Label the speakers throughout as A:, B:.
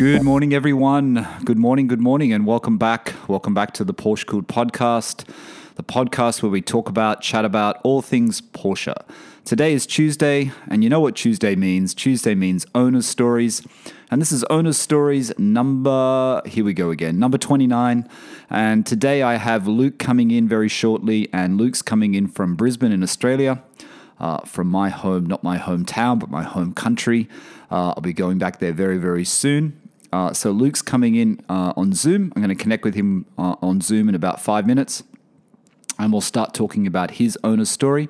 A: Good morning, everyone. Good morning, good morning, and welcome back. Welcome back to the Porsche Cooled podcast, the podcast where we talk about, chat about all things Porsche. Today is Tuesday, and you know what Tuesday means. Tuesday means owner's stories. And this is owner's stories number, here we go again, number 29. And today I have Luke coming in very shortly, and Luke's coming in from Brisbane in Australia. Uh, from my home, not my hometown, but my home country. Uh, I'll be going back there very, very soon. Uh, so Luke's coming in uh, on Zoom. I'm going to connect with him uh, on Zoom in about five minutes, and we'll start talking about his owner's story.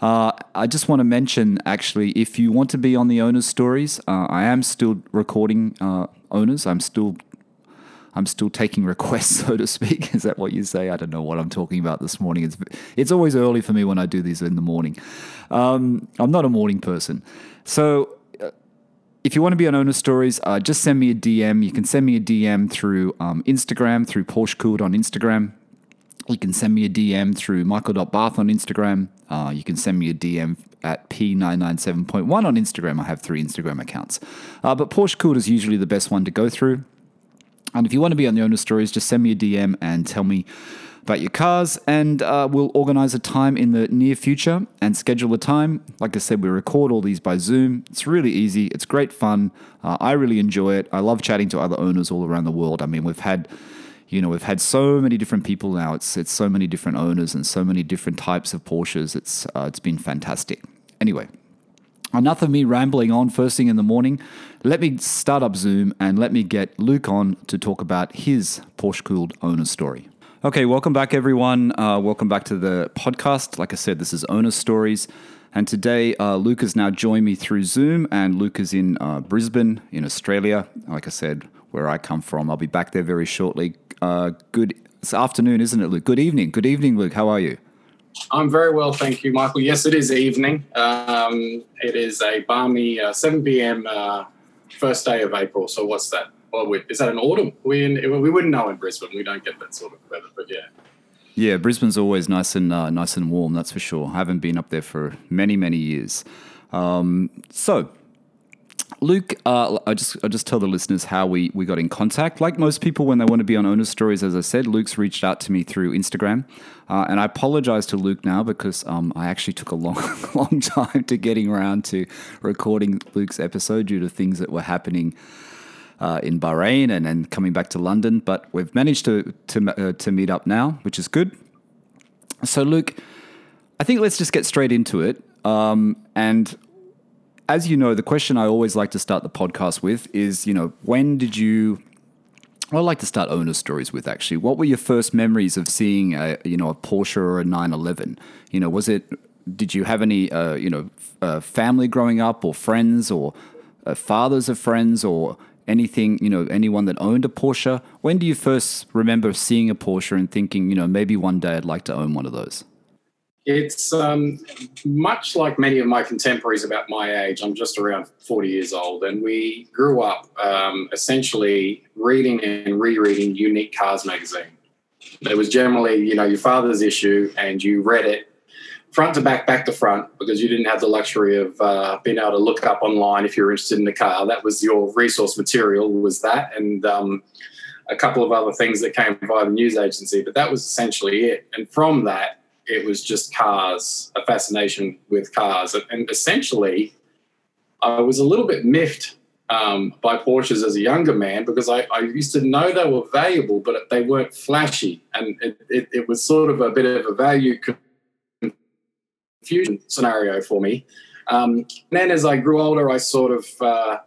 A: Uh, I just want to mention, actually, if you want to be on the owner's stories, uh, I am still recording uh, owners. I'm still, I'm still taking requests, so to speak. Is that what you say? I don't know what I'm talking about this morning. It's it's always early for me when I do these in the morning. Um, I'm not a morning person, so if you want to be on owner stories, uh, just send me a DM. You can send me a DM through um, Instagram, through Porsche Cooled on Instagram. You can send me a DM through michael.bath on Instagram. Uh, you can send me a DM at P997.1 on Instagram. I have three Instagram accounts. Uh, but Porsche Cooled is usually the best one to go through. And if you want to be on the owner stories, just send me a DM and tell me about your cars, and uh, we'll organize a time in the near future and schedule a time. Like I said, we record all these by Zoom. It's really easy, it's great fun. Uh, I really enjoy it. I love chatting to other owners all around the world. I mean, we've had you know, we've had so many different people now. It's it's so many different owners and so many different types of Porsches. It's uh, it's been fantastic. Anyway, enough of me rambling on first thing in the morning. Let me start up Zoom and let me get Luke on to talk about his Porsche cooled owner story. Okay, welcome back, everyone. Uh, welcome back to the podcast. Like I said, this is Owner Stories. And today, uh, Luke has now joined me through Zoom, and Luke is in uh, Brisbane, in Australia. Like I said, where I come from. I'll be back there very shortly. Uh, good afternoon, isn't it, Luke? Good evening. Good evening, Luke. How are you?
B: I'm very well, thank you, Michael. Yes, it is evening. Um, it is a balmy uh, 7 p.m. Uh, first day of April. So what's that? Is that an autumn? We we wouldn't know in Brisbane. We don't get that sort of weather, but yeah.
A: Yeah, Brisbane's always nice and uh, nice and warm. That's for sure. I haven't been up there for many many years. Um, so, Luke, uh, I just I just tell the listeners how we we got in contact. Like most people, when they want to be on owner stories, as I said, Luke's reached out to me through Instagram, uh, and I apologize to Luke now because um, I actually took a long long time to getting around to recording Luke's episode due to things that were happening uh, in Bahrain and then coming back to London. But we've managed to to uh, to meet up now, which is good. So, Luke, I think let's just get straight into it. Um, and as you know, the question I always like to start the podcast with is, you know, when did you? Well, I like to start owner stories with actually. What were your first memories of seeing a you know a Porsche or a 911? You know, was it? Did you have any uh, you know uh, family growing up or friends or uh, fathers of friends or anything, you know, anyone that owned a Porsche. When do you first remember seeing a Porsche and thinking, you know, maybe one day I'd like to own one of those?
B: It's um, much like many of my contemporaries about my age. I'm just around 40 years old, and we grew up um, essentially reading and rereading Unique Cars magazine. It was generally, you know, your father's issue, and you read it front to back, back to front, because you didn't have the luxury of uh, being able to look up online if you're interested in the car. That was your resource material, was that, and um, a couple of other things that came via the news agency. But that was essentially it. And from that, it was just cars, a fascination with cars, and essentially, I was a little bit miffed um, by Porsches as a younger man because I, I, used to know they were valuable, but they weren't flashy, and it, it, it was sort of a bit of a value fusion scenario for me. Um, then as I grew older, I sort of, uh,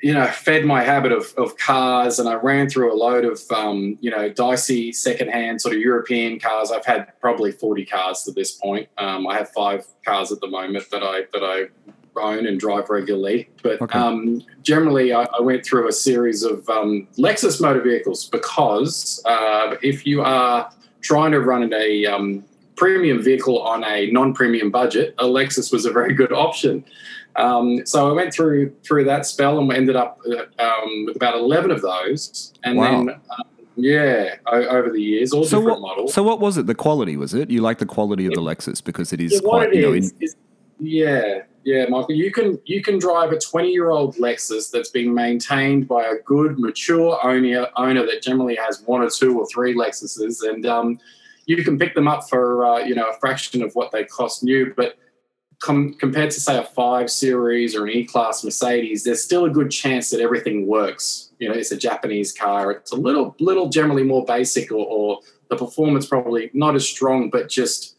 B: you know, fed my habit of, of cars and I ran through a load of, um, you know, dicey secondhand sort of European cars. I've had probably 40 cars to this point. Um, I have five cars at the moment that I, that I own and drive regularly. But okay. um, generally, I, I, went through a series of um, Lexus motor vehicles because uh, if you are trying to run in a um, premium vehicle on a non-premium budget, a Lexus was a very good option. Um, so I went through through that spell and we ended up uh, um, with about eleven of those, and wow. then. Um, yeah, over the years, all so different
A: what,
B: models.
A: So, what was it? The quality was it? You like the quality of the Lexus because it is yeah, quite, it you know, in...
B: is, yeah, yeah, Michael. You can you can drive a 20 year old Lexus that's being maintained by a good, mature owner owner that generally has one or two or three Lexuses, and um, you can pick them up for uh, you know a fraction of what they cost new. But com- compared to say a five series or an E class Mercedes, there's still a good chance that everything works. You know, it's a Japanese car. It's a little little generally more basic, or, or the performance probably not as strong, but just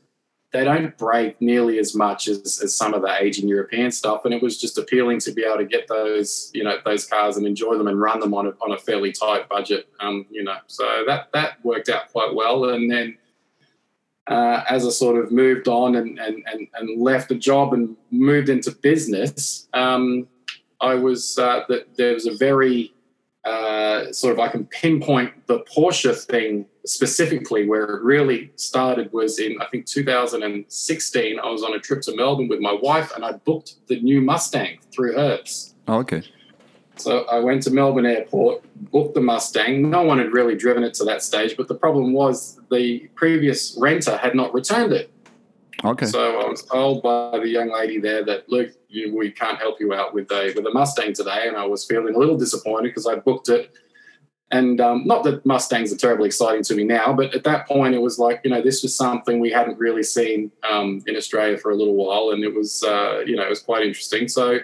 B: they don't break nearly as much as, as some of the aging European stuff. And it was just appealing to be able to get those, you know, those cars and enjoy them and run them on a, on a fairly tight budget. Um, you know, so that that worked out quite well. And then uh, as I sort of moved on and, and, and, and left the job and moved into business, um, I was uh, that there was a very uh, sort of I can pinpoint the Porsche thing specifically where it really started was in I think 2016. I was on a trip to Melbourne with my wife and I booked the new Mustang through Hertz.
A: Oh, okay.
B: So I went to Melbourne Airport, booked the Mustang. No one had really driven it to that stage, but the problem was the previous renter had not returned it.
A: Okay.
B: So I was told by the young lady there that look, you, we can't help you out with a with a Mustang today, and I was feeling a little disappointed because I booked it. And um, not that Mustangs are terribly exciting to me now, but at that point it was like you know this was something we hadn't really seen um, in Australia for a little while, and it was uh, you know it was quite interesting. So.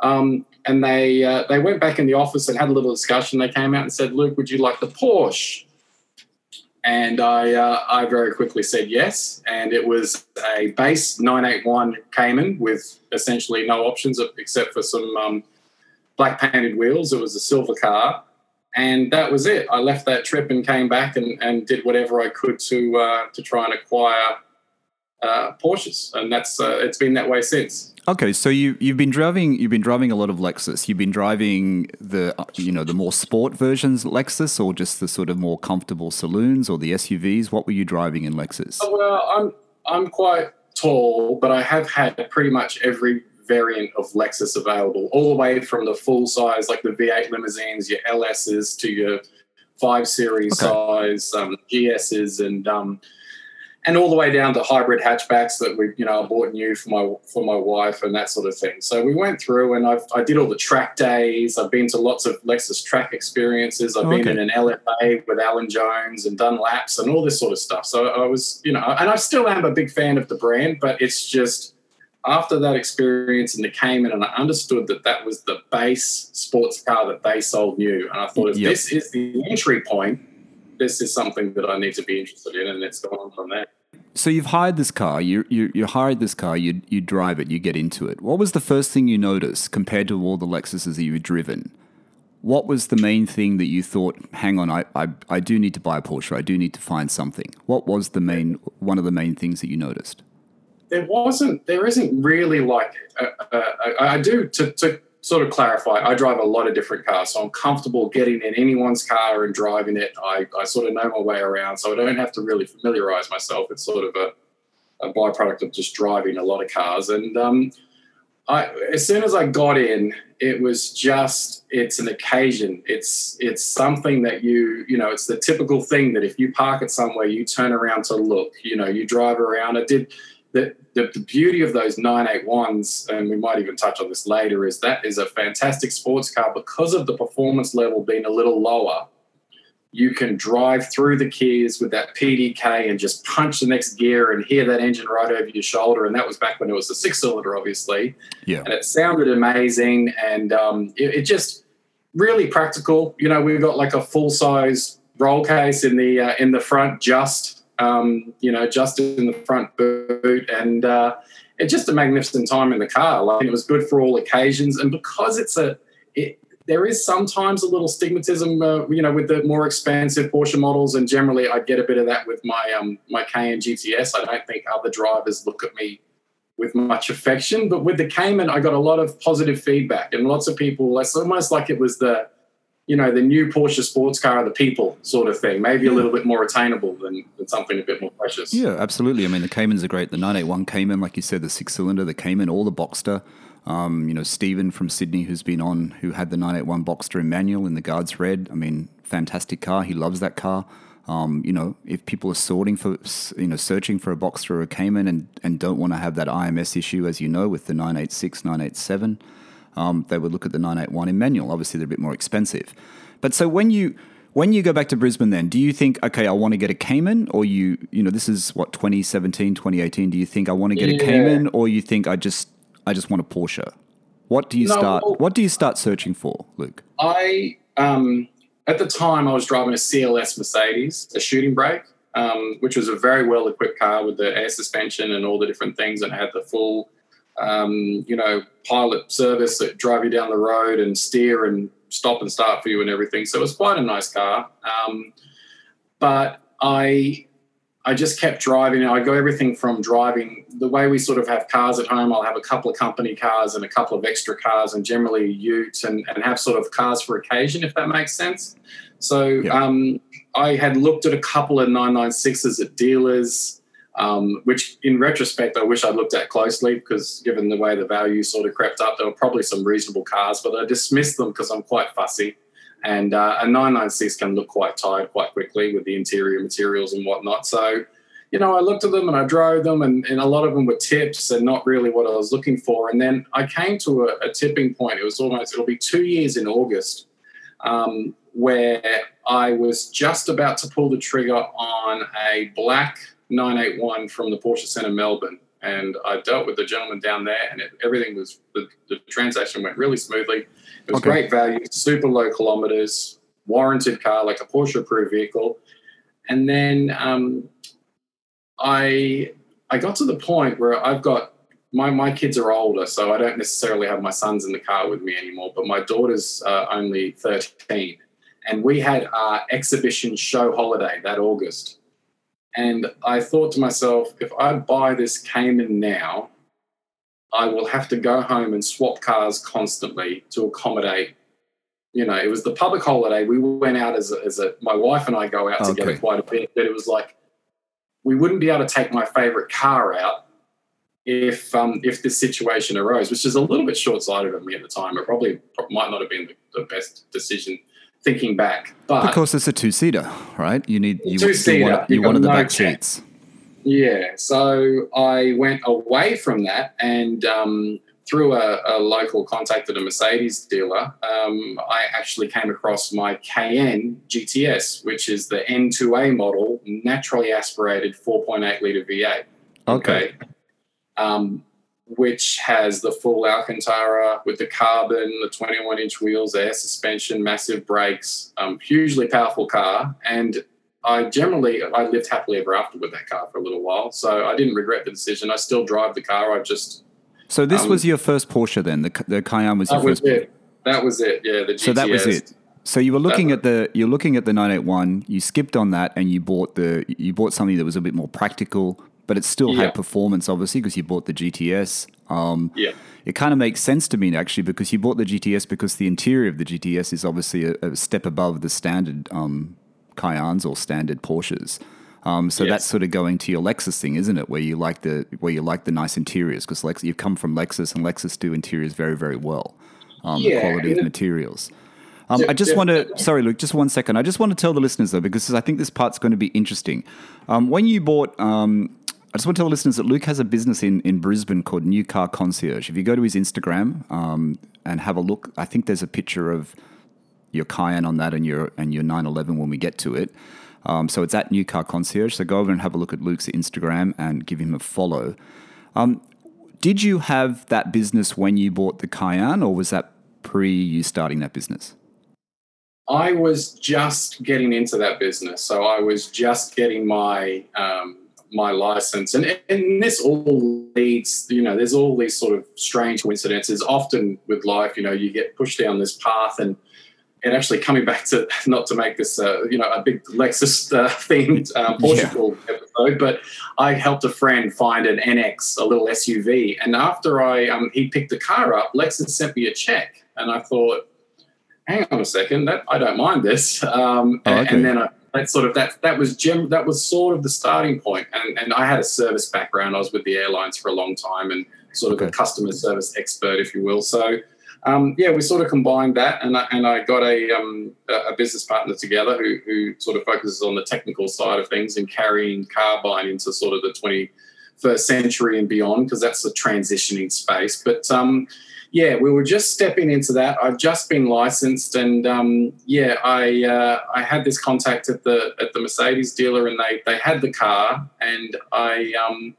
B: Um, and they uh, they went back in the office and had a little discussion. They came out and said, "Luke, would you like the Porsche?" And I, uh, I very quickly said yes. And it was a base 981 Cayman with essentially no options except for some um, black painted wheels. It was a silver car. And that was it. I left that trip and came back and, and did whatever I could to, uh, to try and acquire uh, Porsches. And that's, uh, it's been that way since.
A: Okay, so you you've been driving you've been driving a lot of Lexus. You've been driving the you know the more sport versions Lexus, or just the sort of more comfortable saloons or the SUVs. What were you driving in Lexus?
B: Oh, well, I'm I'm quite tall, but I have had pretty much every variant of Lexus available, all the way from the full size, like the V8 limousines, your LSs, to your five series okay. size um, GSs, and um, and all the way down to hybrid hatchbacks that we, you know, I bought new for my for my wife and that sort of thing. So we went through, and I've, I did all the track days. I've been to lots of Lexus track experiences. I've oh, been in an LFA with Alan Jones and done laps and all this sort of stuff. So I was, you know, and I still am a big fan of the brand, but it's just after that experience in the Cayman, and I understood that that was the base sports car that they sold new, and I thought if yep. this is the entry point this is something that I need to be interested in, and it's gone on from there.
A: So you've hired this car. You you you hired this car. You you drive it. You get into it. What was the first thing you noticed compared to all the Lexuses that you've driven? What was the main thing that you thought? Hang on, I, I I do need to buy a Porsche. I do need to find something. What was the main one of the main things that you noticed?
B: There wasn't. There isn't really like. Uh, uh, I do to to sort of clarify, I drive a lot of different cars, so I'm comfortable getting in anyone's car and driving it. I, I sort of know my way around, so I don't have to really familiarize myself. It's sort of a, a byproduct of just driving a lot of cars. And um, I, as soon as I got in, it was just it's an occasion. It's it's something that you you know it's the typical thing that if you park it somewhere, you turn around to look. You know, you drive around. I did the, the, the, beauty of those 981s, and we might even touch on this later, is that is a fantastic sports car because of the performance level being a little lower. You can drive through the keys with that PDK and just punch the next gear and hear that engine right over your shoulder. And that was back when it was a six cylinder, obviously.
A: Yeah.
B: And it sounded amazing. And um, it, it just really practical. You know, we've got like a full size roll case in the uh, in the front just um, you know, just in the front boot, and uh, it's just a magnificent time in the car. Like it was good for all occasions, and because it's a, it, there is sometimes a little stigmatism, uh, you know, with the more expensive Porsche models, and generally I get a bit of that with my um, my Cayenne GTS. I don't think other drivers look at me with much affection, but with the Cayman, I got a lot of positive feedback, and lots of people. It's almost like it was the you know, the new Porsche sports car of the people sort of thing. Maybe a little bit more attainable than, than something a bit more precious.
A: Yeah, absolutely. I mean, the Caymans are great. The 981 Cayman, like you said, the six cylinder, the Cayman, all the Boxster. Um, you know, Stephen from Sydney, who's been on, who had the 981 Boxster in manual in the Guards Red. I mean, fantastic car. He loves that car. Um, you know, if people are sorting for, you know, searching for a Boxster or a Cayman and, and don't want to have that IMS issue, as you know, with the 986, 987, um, they would look at the 981 in manual. Obviously, they're a bit more expensive. But so when you when you go back to Brisbane, then do you think, okay, I want to get a Cayman, or you, you know, this is what 2017, 2018. Do you think I want to get yeah. a Cayman, or you think I just, I just want a Porsche? What do you no, start? Well, what do you start searching for, Luke?
B: I, um, at the time, I was driving a CLS Mercedes, a shooting brake, um, which was a very well equipped car with the air suspension and all the different things, and had the full, um, you know, pilot service that drive you down the road and steer and stop and start for you and everything. So it was quite a nice car. Um, but I I just kept driving. I go everything from driving the way we sort of have cars at home. I'll have a couple of company cars and a couple of extra cars, and generally utes and, and have sort of cars for occasion, if that makes sense. So yeah. um, I had looked at a couple of 996s at dealers um, which in retrospect I wish I'd looked at closely because given the way the value sort of crept up, there were probably some reasonable cars, but I dismissed them because I'm quite fussy. And uh, a 996 can look quite tired quite quickly with the interior materials and whatnot. So, you know, I looked at them and I drove them, and, and a lot of them were tips and not really what I was looking for. And then I came to a, a tipping point. It was almost, it'll be two years in August, um, where I was just about to pull the trigger on a black 981 from the Porsche Centre Melbourne. And I dealt with the gentleman down there, and it, everything was the, the, transaction went really smoothly. It was okay. great value, super low kilometers, warranted car, like a Porsche approved vehicle. And then um, I I got to the point where I've got my my kids are older, so I don't necessarily have my sons in the car with me anymore. But my daughter's uh, only thirteen, and we had our exhibition show holiday that August. And I thought to myself, if I buy this Cayman now, I will have to go home and swap cars constantly to accommodate. You know, it was the public holiday. We went out as a, as a my wife and I go out okay. together quite a bit, but it was like we wouldn't be able to take my favorite car out if um, if this situation arose, which is a little bit short sighted of me at the time. It probably might not have been the, the best decision thinking back. But
A: because it's a two seater, right? You need you, you, want, you wanted the no back seats.
B: Yeah, so I went away from that and um, through a, a, local contact at a Mercedes dealer, um, I actually came across my Cayenne GTS, which is the N2A model, naturally aspirated 4.8 litre V8.
A: Okay. okay.
B: Um, which has the full Alcantara with the carbon, the 21 inch wheels, air suspension, massive brakes, um, hugely powerful car. And I generally, I lived happily ever after with that car for a little while. So I didn't regret the decision. I still drive the car. I just.
A: So this um, was your first Porsche then? The, the Cayenne was your
B: that
A: first?
B: Was it. That was it. Yeah. The GTS.
A: So that was it. So you were looking at the you're looking at the 981. You skipped on that, and you bought the you bought something that was a bit more practical, but it's still yeah. had performance, obviously, because you bought the GTS.
B: Um, yeah.
A: It kind of makes sense to me actually because you bought the GTS because the interior of the GTS is obviously a, a step above the standard um, Cayennes or standard Porsches. Um, so yes. that's sort of going to your Lexus thing, isn't it? Where you like the where you like the nice interiors because Lex- you've come from Lexus and Lexus do interiors very very well. Um, yeah, the quality of materials. Um, I just want to, sorry, Luke, just one second. I just want to tell the listeners though, because I think this part's going to be interesting. Um, when you bought um, I just want to tell the listeners that Luke has a business in, in Brisbane called New Car Concierge. If you go to his Instagram um, and have a look, I think there's a picture of your Cayenne on that and your and your 911 when we get to it. Um, so it's at New Car Concierge. So go over and have a look at Luke's Instagram and give him a follow. Um, did you have that business when you bought the Cayenne, or was that pre you starting that business?
B: I was just getting into that business. So I was just getting my um, my license. And, and this all leads, you know, there's all these sort of strange coincidences. Often with life, you know, you get pushed down this path and and actually coming back to not to make this uh, you know a big Lexus uh, themed uh, Portugal yeah. episode, but I helped a friend find an NX, a little SUV, and after I um, he picked the car up, Lexus sent me a check, and I thought, hang on a second, that I don't mind this, um, oh, okay. and, and, then I that sort of that that was gem, that was sort of the starting point. And and I had a service background. I was with the airlines for a long time and sort of okay. a customer service expert, if you will. So um, yeah, we sort of combined that, and I, and I got a um, a business partner together who who sort of focuses on the technical side of things and carrying carbine into sort of the 21st century and beyond because that's the transitioning space. But um, yeah, we were just stepping into that. I've just been licensed, and um, yeah, I uh, I had this contact at the at the Mercedes dealer, and they they had the car, and I um,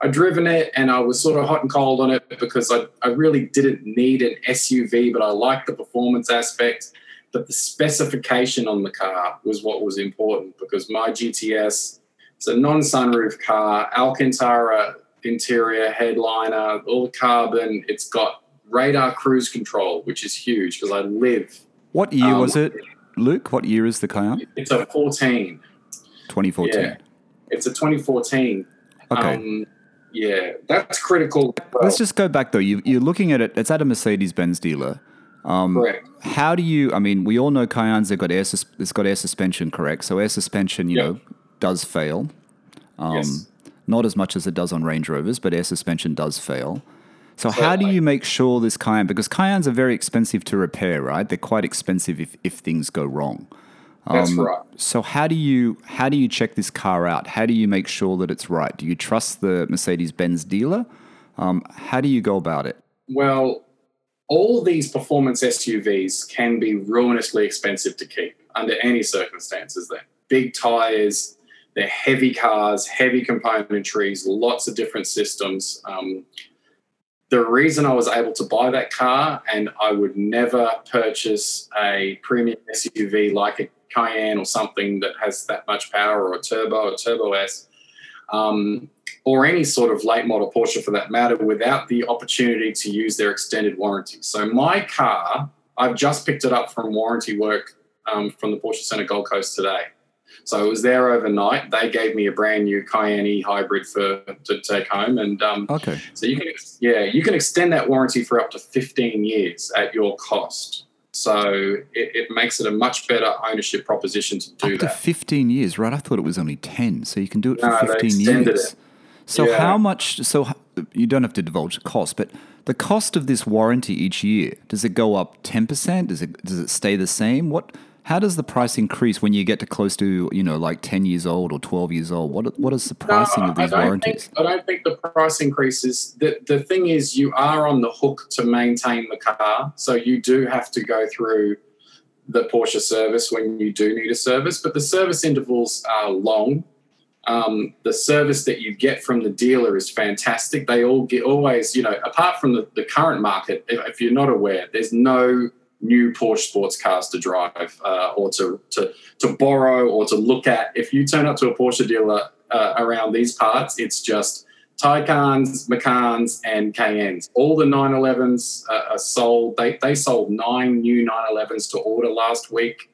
B: I'd driven it and I was sort of hot and cold on it because I, I really didn't need an SUV, but I liked the performance aspect. But the specification on the car was what was important because my GTS, it's a non sunroof car, Alcantara interior, headliner, all the carbon. It's got radar cruise control, which is huge because I live.
A: What year um, was it, Luke? What year is the car?
B: It's a 14.
A: 2014. Yeah,
B: it's a 2014.
A: Okay. Um,
B: yeah, that's critical. Well.
A: Let's just go back though. You, are looking at it. It's at a Mercedes Benz dealer.
B: Um, correct.
A: How do you? I mean, we all know Cayenne's have got air. It's got air suspension, correct? So air suspension, you yep. know, does fail. Um, yes. Not as much as it does on Range Rovers, but air suspension does fail. So, how do you make sure this Cayenne? Because Cayennes are very expensive to repair, right? They're quite expensive if, if things go wrong.
B: That's um, right.
A: So how do you how do you check this car out? How do you make sure that it's right? Do you trust the Mercedes Benz dealer? Um, how do you go about it?
B: Well, all these performance SUVs can be ruinously expensive to keep under any circumstances. They're big tires, they're heavy cars, heavy componentries, lots of different systems. Um, the reason I was able to buy that car, and I would never purchase a premium SUV like a Cayenne or something that has that much power, or a turbo, or turbo S, um, or any sort of late model Porsche for that matter, without the opportunity to use their extended warranty. So my car, I've just picked it up from warranty work um, from the Porsche Center Gold Coast today. So it was there overnight. They gave me a brand new Cayenne e hybrid for to take home, and um,
A: okay.
B: So you can yeah you can extend that warranty for up to 15 years at your cost. So it, it, makes it a much better ownership proposition to do
A: Up to
B: that.
A: 15 years, right? I thought it was only 10. So you can do it for no, 15 years. It. So yeah. how much? So you don't have to divulge the cost, but the cost of this warranty each year does it go up 10%? Does it does it stay the same? What how does the price increase when you get to close to you know like ten years old or twelve years old? What what is the pricing no, of these
B: I
A: warranties?
B: Think, I don't think the price increases. The the thing is, you are on the hook to maintain the car, so you do have to go through the Porsche service when you do need a service. But the service intervals are long. Um, the service that you get from the dealer is fantastic. They all get always, you know, apart from the, the current market, if, if you're not aware, there's no new Porsche sports cars to drive uh, or to, to, to borrow or to look at. If you turn up to a Porsche dealer uh, around these parts, it's just Taycans, Macans, and Cayennes. All the 911s uh, are sold. They, they sold nine new 911s to order last week.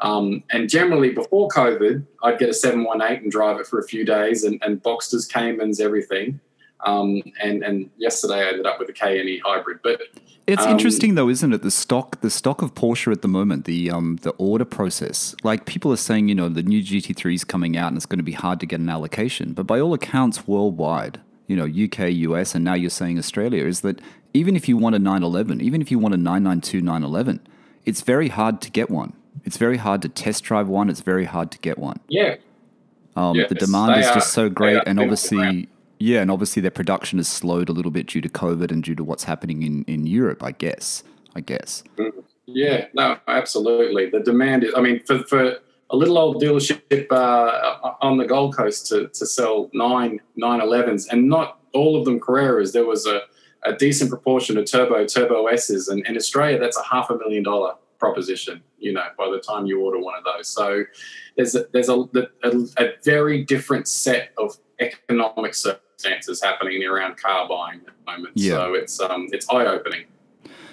B: Um, and generally, before COVID, I'd get a 718 and drive it for a few days, and, and Boxsters, Caymans, everything. Um, and, and yesterday I ended up with a KNE hybrid. But
A: it's um, interesting though, isn't it? The stock, the stock of Porsche at the moment, the um, the order process. Like people are saying, you know, the new GT3 is coming out and it's going to be hard to get an allocation. But by all accounts, worldwide, you know, UK, US, and now you're saying Australia, is that even if you want a 911, even if you want a 992 911, it's very hard to get one. It's very hard to test drive one. It's very hard to get one.
B: Yeah.
A: Um, yes, the demand is just so great, and obviously yeah, and obviously their production has slowed a little bit due to COVID and due to what's happening in, in Europe, I guess. I guess.
B: Mm-hmm. Yeah, no, absolutely. The demand is, I mean, for, for a little old dealership uh, on the Gold Coast to, to sell nine 911s and not all of them Carreras, there was a, a decent proportion of turbo, turbo S's. And in Australia, that's a half a million dollar proposition, you know, by the time you order one of those. So there's a, there's a, a, a very different set of economic happening around car buying at the moment. Yeah. So it's um, it's eye opening.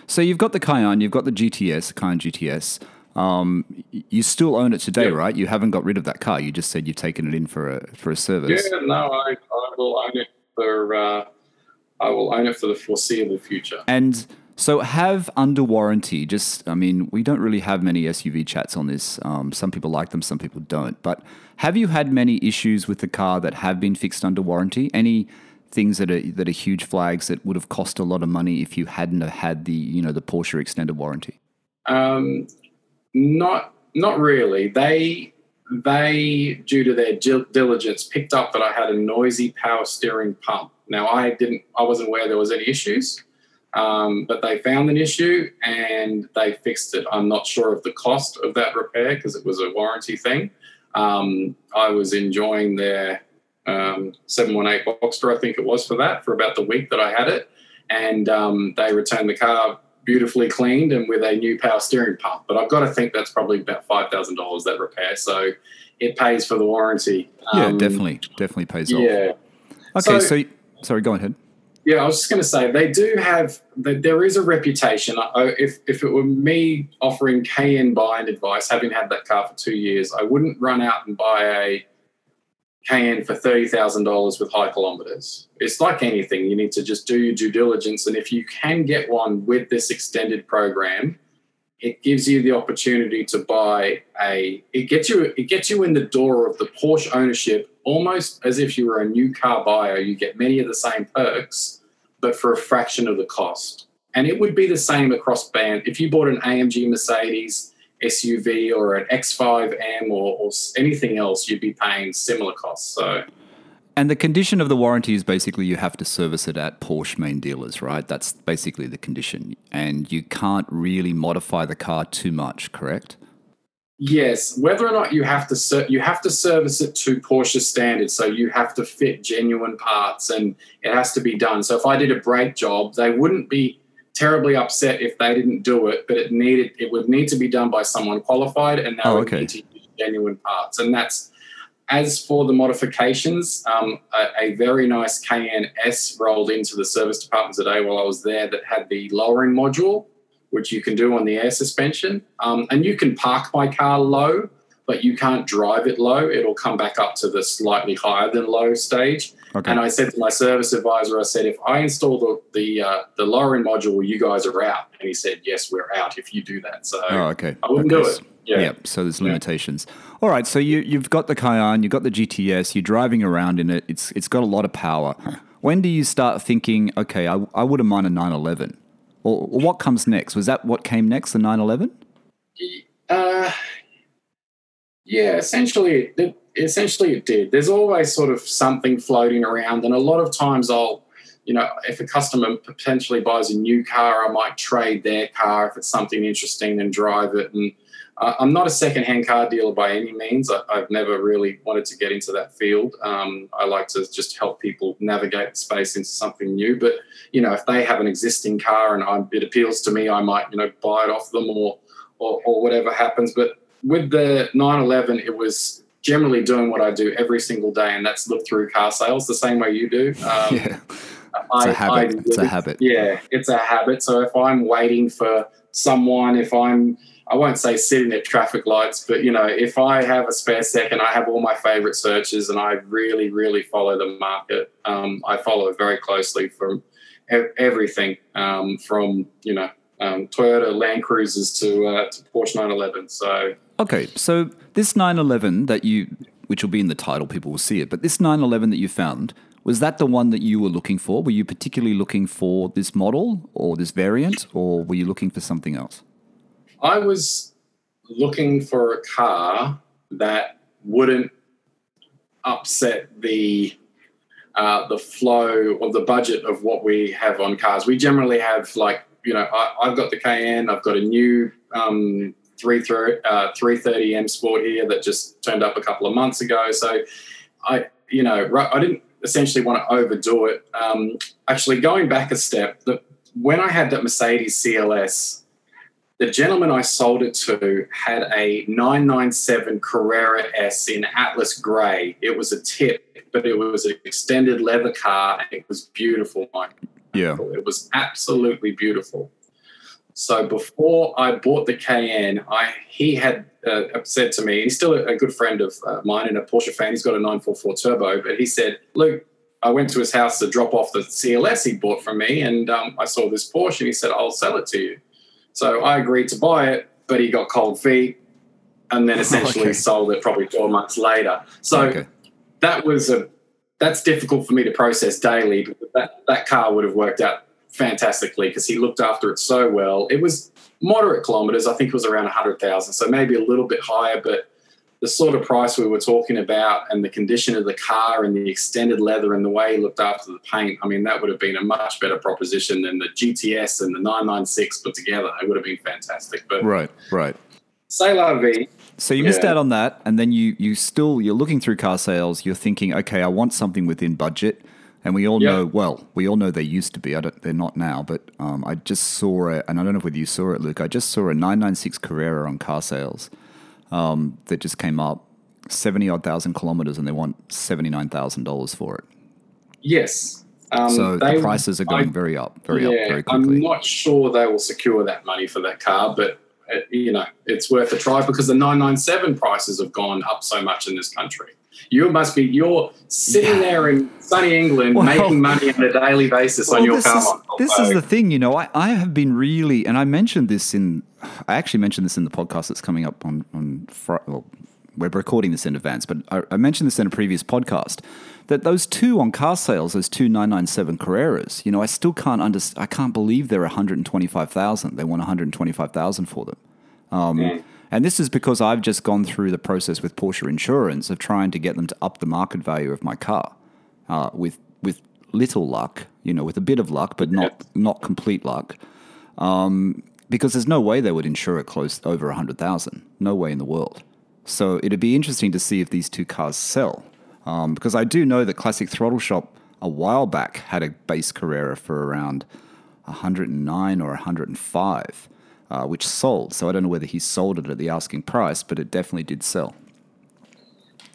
A: So you've got the Cayenne, you've got the GTS, Cayenne GTS. Um, you still own it today, yeah. right? You haven't got rid of that car. You just said you've taken it in for a for a service.
B: Yeah, no, I, I will own it for uh, I will own it for the foreseeable future.
A: And so have under warranty. Just, I mean, we don't really have many SUV chats on this. Um, some people like them, some people don't. But have you had many issues with the car that have been fixed under warranty? Any things that are that are huge flags that would have cost a lot of money if you hadn't had the you know the Porsche extended warranty?
B: Um, not not really. They they due to their diligence picked up that I had a noisy power steering pump. Now I didn't I wasn't aware there was any issues. Um, but they found an issue and they fixed it. I'm not sure of the cost of that repair because it was a warranty thing. Um, I was enjoying their um, 718 Boxster, I think it was for that, for about the week that I had it. And um, they returned the car beautifully cleaned and with a new power steering pump. But I've got to think that's probably about $5,000 that repair. So it pays for the warranty.
A: Yeah, um, definitely. Definitely pays
B: off. Yeah.
A: Okay, so, so sorry, go ahead.
B: Yeah, I was just going to say they do have there is a reputation. If if it were me offering Cayenne buying advice, having had that car for two years, I wouldn't run out and buy a Cayenne for thirty thousand dollars with high kilometers. It's like anything; you need to just do your due diligence, and if you can get one with this extended program, it gives you the opportunity to buy a. It gets you it gets you in the door of the Porsche ownership almost as if you were a new car buyer. You get many of the same perks, but for a fraction of the cost. And it would be the same across band. If you bought an AMG Mercedes SUV or an X5M or, or anything else, you'd be paying similar costs. So.
A: And the condition of the warranty is basically you have to service it at Porsche main dealers, right? That's basically the condition. And you can't really modify the car too much, correct?
B: Yes, whether or not you have to ser- you have to service it to Porsche standards, so you have to fit genuine parts, and it has to be done. So if I did a brake job, they wouldn't be terribly upset if they didn't do it, but it needed it would need to be done by someone qualified, and they oh, would okay. need to use genuine parts. And that's as for the modifications, um, a, a, very nice Cayenne S rolled into the service department today while I was there that had the lowering module which you can do on the air suspension. Um, and you can park my car low, but you can't drive it low. It'll come back up to the slightly higher than low stage. Okay. And I said to my service advisor, I said, if I install the the, uh, the lowering module, you guys are out. And he said, yes, we're out if you do that. So
A: oh, okay.
B: I wouldn't
A: okay.
B: do it.
A: Yeah. yeah. So there's limitations. Yeah. All right. So you you've got the Cayenne, you've got the GTS, you're driving around in it. It's it's got a lot of power. When do you start thinking, okay, I, I wouldn't mind a 911? Or, or what comes next? Was that what came next, the 911?
B: Uh, yeah, essentially, it, essentially it did. There's always sort of something floating around, and a lot of times I'll, you know, if a customer potentially buys a new car, I might trade their car if it's something interesting and drive it. And I'm not a second-hand car dealer by any means. I, have never really wanted to get into that field. Um, I like to just help people navigate the space into something new. But you know, if they have an existing car and I, it appeals to me, I might you know buy it off them or, or or whatever happens. But with the 911, it was generally doing what I do every single day, and that's look through car sales the same way you do.
A: Um, yeah. It's I, a habit. I, it's a habit.
B: Yeah, it's a habit. So if I'm waiting for someone, if I'm I won't say sitting at traffic lights, but you know, if I have a spare second, I have all my favorite searches, and I really, really follow the market. Um, I follow it very closely from everything um, from you know um, Toyota Land Cruisers to uh, to Porsche 911. So
A: okay, so this 911 that you, which will be in the title, people will see it. But this 911 that you found was that the one that you were looking for? Were you particularly looking for this model or this variant, or were you looking for something else?
B: I was looking for a car that wouldn't upset the uh, the flow or the budget of what we have on cars. We generally have like you know I, have got the Cayenne, I've got a new um, 330, uh, 330 M Sport here that just turned up a couple of months ago. So I you know I didn't essentially want to overdo it. Um, actually, going back a step, the, when I had that Mercedes CLS the gentleman I sold it to had a 997 Carrera S in Atlas Grey. It was a tip, but it was an extended leather car. And it was beautiful, Mike.
A: Yeah.
B: It was absolutely beautiful. So before I bought the Cayenne, I he had uh, said to me, he's still a, a good friend of uh, mine and a Porsche fan. He's got a 944 Turbo, but he said, "Luke, I went to his house to drop off the CLS he bought from me, and um, I saw this Porsche, and he said, I'll sell it to you." So I agreed to buy it, but he got cold feet and then essentially okay. sold it probably 12 months later. So okay. that was a that's difficult for me to process daily. But that that car would have worked out fantastically because he looked after it so well. It was moderate kilometers. I think it was around 100,000, so maybe a little bit higher, but the sort of price we were talking about and the condition of the car and the extended leather and the way he looked after the paint, I mean, that would have been a much better proposition than the GTS and the 996 put together. It would have been fantastic. But
A: right, right.
B: Say la vie.
A: So you missed
B: Yeah.
A: out on that, and then you you still you're looking through car sales. You're thinking, okay, I want something within budget, and we all
B: Yeah.
A: know. Well, we all know they used to be. I don't, they're not now, but um, I just saw it, and I don't know whether you saw it, Luke. I just saw a 996 Carrera on car sales um, that just came up, seventy odd thousand kilometers, and they want seventy nine thousand dollars for it.
B: Yes. Um,
A: so the prices are going
B: I-
A: very up, very
B: yeah,
A: up, very
B: I'm not sure they will secure that money for that car, but uh, you know it's worth a try because the 997 prices have gone up so much in this country. You must be you're sitting there in sunny England
A: Well-
B: making money on a daily basis on your car.
A: is, this is the thing, you know. I, I have been really, and I mentioned this in, I actually mentioned this in the podcast that's coming up on on Fri Well, we're recording this in advance, but I, I mentioned this in a previous podcast that those two on car sales, those two 997 Carreras, you know, I still can't understand. I can't believe they're 125,000. They want 125,000 for them. Um, And this is because I've just gone through the process with Porsche Insurance of trying to get them to up the market value of my car uh, with with little luck, you know, with a bit of luck, but not not complete luck. Um, because there's no way they would insure it close over a hundred thousand. No way in the world. So it'd be interesting to see if these two cars sell. Um, because I do know that Classic Throttle Shop a while back had a base Carrera for around 109 or 105, uh, which sold. So I don't know whether he sold it at the asking price, but it definitely did sell.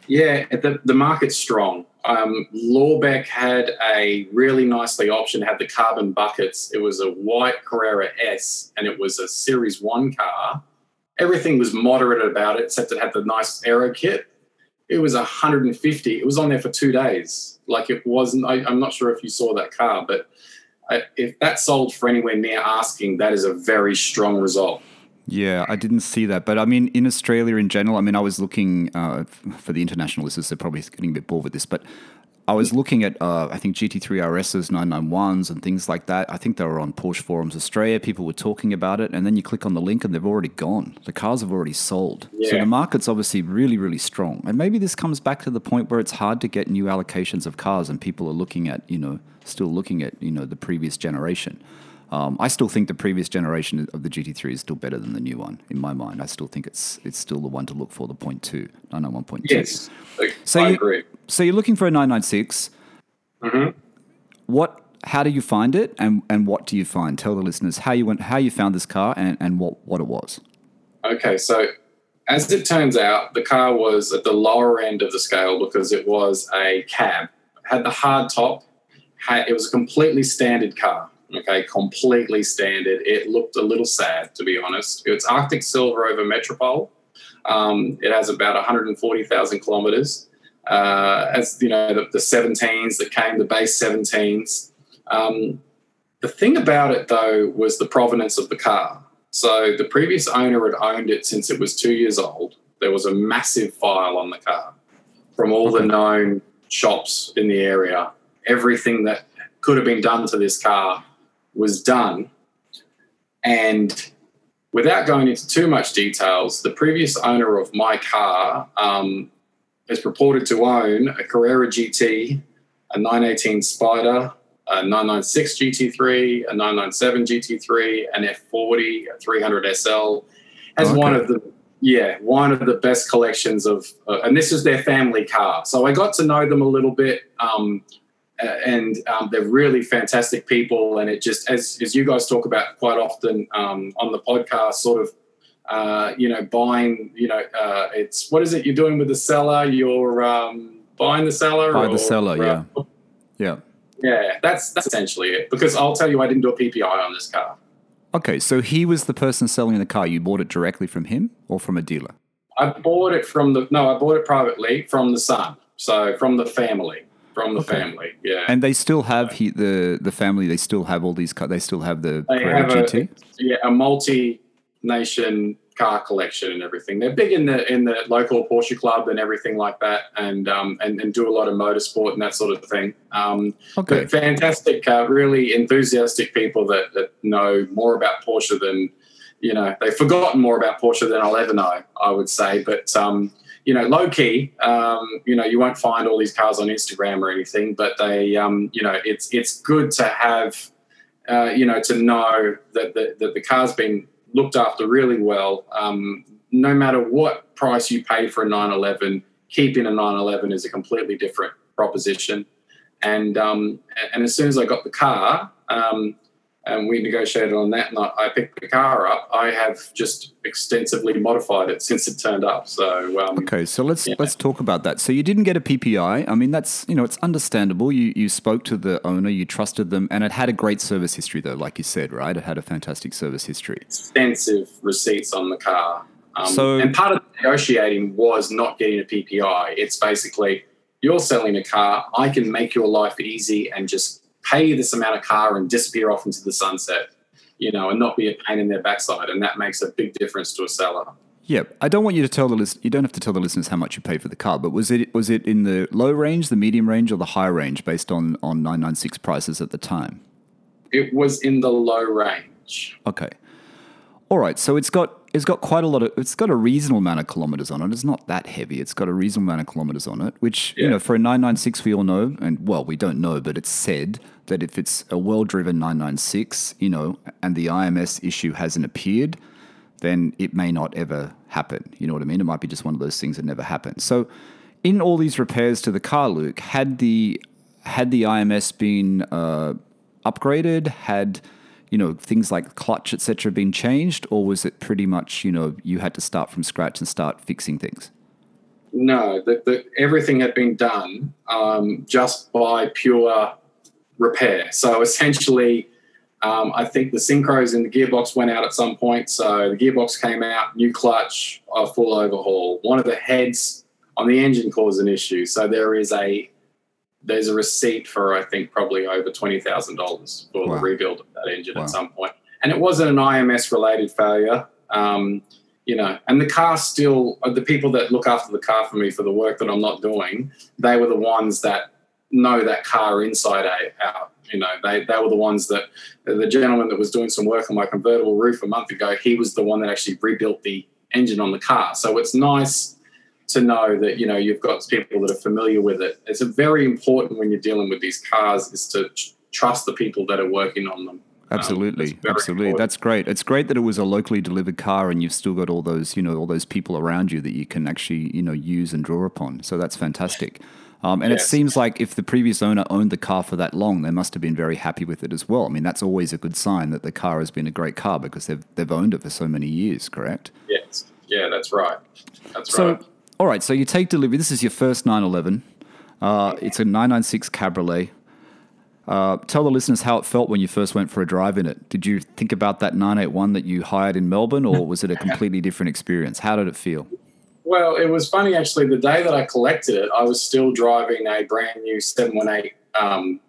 B: Yeah, the, the market's strong. Um, Lawbeck had a really nicely optioned, had the carbon buckets. It was a white Carrera S, and it was a Series 1 car. Everything was moderate about it, except it had the nice aero kit. It was 150. It was on there for two days. Like it wasn't, I, I'm not sure if you saw that car, but I, if that sold for anywhere near asking, that is a very strong result.
A: Yeah, I didn't see that. But I mean, in Australia in general, I mean, I was looking uh, for the international listeners, they're probably getting a bit bored with this, but I was looking at, uh, I think, GT3 RSs, 991s, and things like that. I think they were on Porsche Forums Australia. People were talking about it. And then you click on the link and they've already gone. The cars have already sold. So the market's obviously really, really strong. And maybe this comes back to the point where it's hard to get new allocations of cars and people are looking at, you know, still looking at, you know, the previous generation. Um, I still think the previous generation of the GT3 is still better than the new one in my mind. I still think it's it's still the one to look for, the point two, 991.2.
B: Yes,
A: So
B: I
A: you-
B: agree.
A: So you're looking for a 996.
B: Mhm.
A: What? How do you find it, and and what do you find? Tell the listeners how you went, how you found this car, and, and what what it was.
B: Okay, so as it turns out, the car was at the lower end of the scale because it was a cab. Had the hard top. Had, it was a completely standard car. Okay, completely standard. It looked a little sad, to be honest. It's Arctic Silver over Metropole. Um, it has about 140,000 kilometers. Uh, as you know, the, the 17s that came, the base 17s. Um, the thing about it, though, was the provenance of the car. So the previous owner had owned it since it was two years old. There was a massive file on the car from all the known shops in the area. Everything that could have been done to this car was done. And without going into too much details, the previous owner of my car um, is purported to own a Carrera GT, a 918 Spider, a 996 GT3, a 997 GT3, an F40, a 300 SL. Has one of the yeah one of the best collections of, uh, and this is their family car. So I got to know them a little bit. Um, and um, they're really fantastic people. And it just, as, as you guys talk about quite often um, on the podcast, sort of, uh, you know, buying, you know, uh, it's what is it you're doing with the seller? You're um, buying the seller,
A: Buy the seller, yeah.
B: uh,
A: Yeah.
B: yeah. That's that's essentially it. Because I'll tell you, I didn't do a PPI on this car.
A: Okay, so he was the person selling the car. You bought it directly from him or from a dealer?
B: I bought it from the no, I bought it privately from the son. So from the family, from the
A: Okay.
B: family. Yeah.
A: And they still have he, the the family. They still have all these. They still have the
B: They have a- yeah, a multi-nation car collection and everything. They're big in the in the local Porsche club and everything like that, and um, and, and do a lot of motorsport and that sort of thing. Um,
A: Okay.
B: But fantastic, uh, really enthusiastic people that, that know more about Porsche than you know. They've forgotten more about Porsche than I'll ever know. I would say, but um, you know, low key. Um, you know, you won't find all these cars on Instagram or anything, but they, um, you know, it's it's good to have. Uh, you know, to know that the, that the car's been looked after really well. Um, no matter what price you pay for a 911, keeping a 911 is a completely different proposition. And um, and as soon as I got the car, um, and we negotiated on that, and I, I picked the car up, I have just extensively modified it since it turned up. So um,
A: Okay, so let's
B: Yeah.
A: let's talk about that. So you didn't get a PPI. I mean, that's you know it's understandable. You you spoke to the owner, you trusted them, and it had a great service history though, like you said, right? It had a fantastic service history.
B: extensive receipts on the car. Um,
A: So-
B: and part of the negotiating was not getting a PPI. It's basically you're selling a car. I can make your life easy and just pay this amount of car and disappear off into the sunset, you know, and not be a pain in their backside. And that makes a big difference to a seller.
A: Yeah, I don't want you to tell the list. You don't have to tell the listeners how much you paid for the car, but was it was it in the low range, the medium range, or the high range based on on nine nine six prices at the time?
B: It was in the low range.
A: Okay. All right. So it's got it's got quite a lot of it's got a reasonable amount of kilometers on it. It's not that heavy. It's got a reasonable amount of kilometers on it, which you know for a 996 we all know, and well we don't know, but it's said that if it's a well-driven 996, you know, and the IMS issue hasn't appeared, then it may not ever happen. You know what I mean? It might be just one of those things that never happen. So, in all these repairs to the car, Luke, had the had the IMS been uh, upgraded? Had you know things like clutch, etc., been changed, or was it pretty much you know you had to start from scratch and start fixing things?
B: No, the, the, everything had been done um, just by pure repair. So essentially, um, I think the synchros in the gearbox went out at some point. So the gearbox came out, new clutch, a full overhaul. One of the heads on the engine caused an issue. So there is a there's a receipt for I think probably over twenty thousand dollars for
A: Wow.
B: the rebuild of that engine
A: Wow.
B: at some point. And it wasn't an IMS related failure. Um, you know, and the car still, uh, the people that look after the car for me for the work that I'm not doing, they were the ones that know that car inside out. You know, they, they were the ones that, the gentleman that was doing some work on my convertible roof a month ago, he was the one that actually rebuilt the engine on the car. So it's nice to know that, you know, you've got people that are familiar with it. It's a very important when you're dealing with these cars is to tr- trust the people that are working on them. Um,
A: Absolutely,
B: very
A: absolutely.
B: important.
A: That's great. It's great that it was a locally delivered car, and you've still got all those, you know, all those people around you that you can actually, you know, use and draw upon. So that's fantastic. Um, and it seems like if the previous owner owned the car for that long, they must have been very happy with it as well. I mean, that's always a good sign that the car has been a great car because they've they've owned it for so many years. Correct.
B: Yes. Yeah, that's right. That's
A: So,
B: right.
A: All right. So you take delivery. This is your first 911. Uh, it's a 996 Cabriolet. Uh, tell the listeners how it felt when you first went for a drive in it. Did you think about that 981 that you hired in Melbourne, or was it a completely different experience? How did it feel?
B: Well, it was funny actually. The day that I collected it, I was still driving a brand new 718. Um,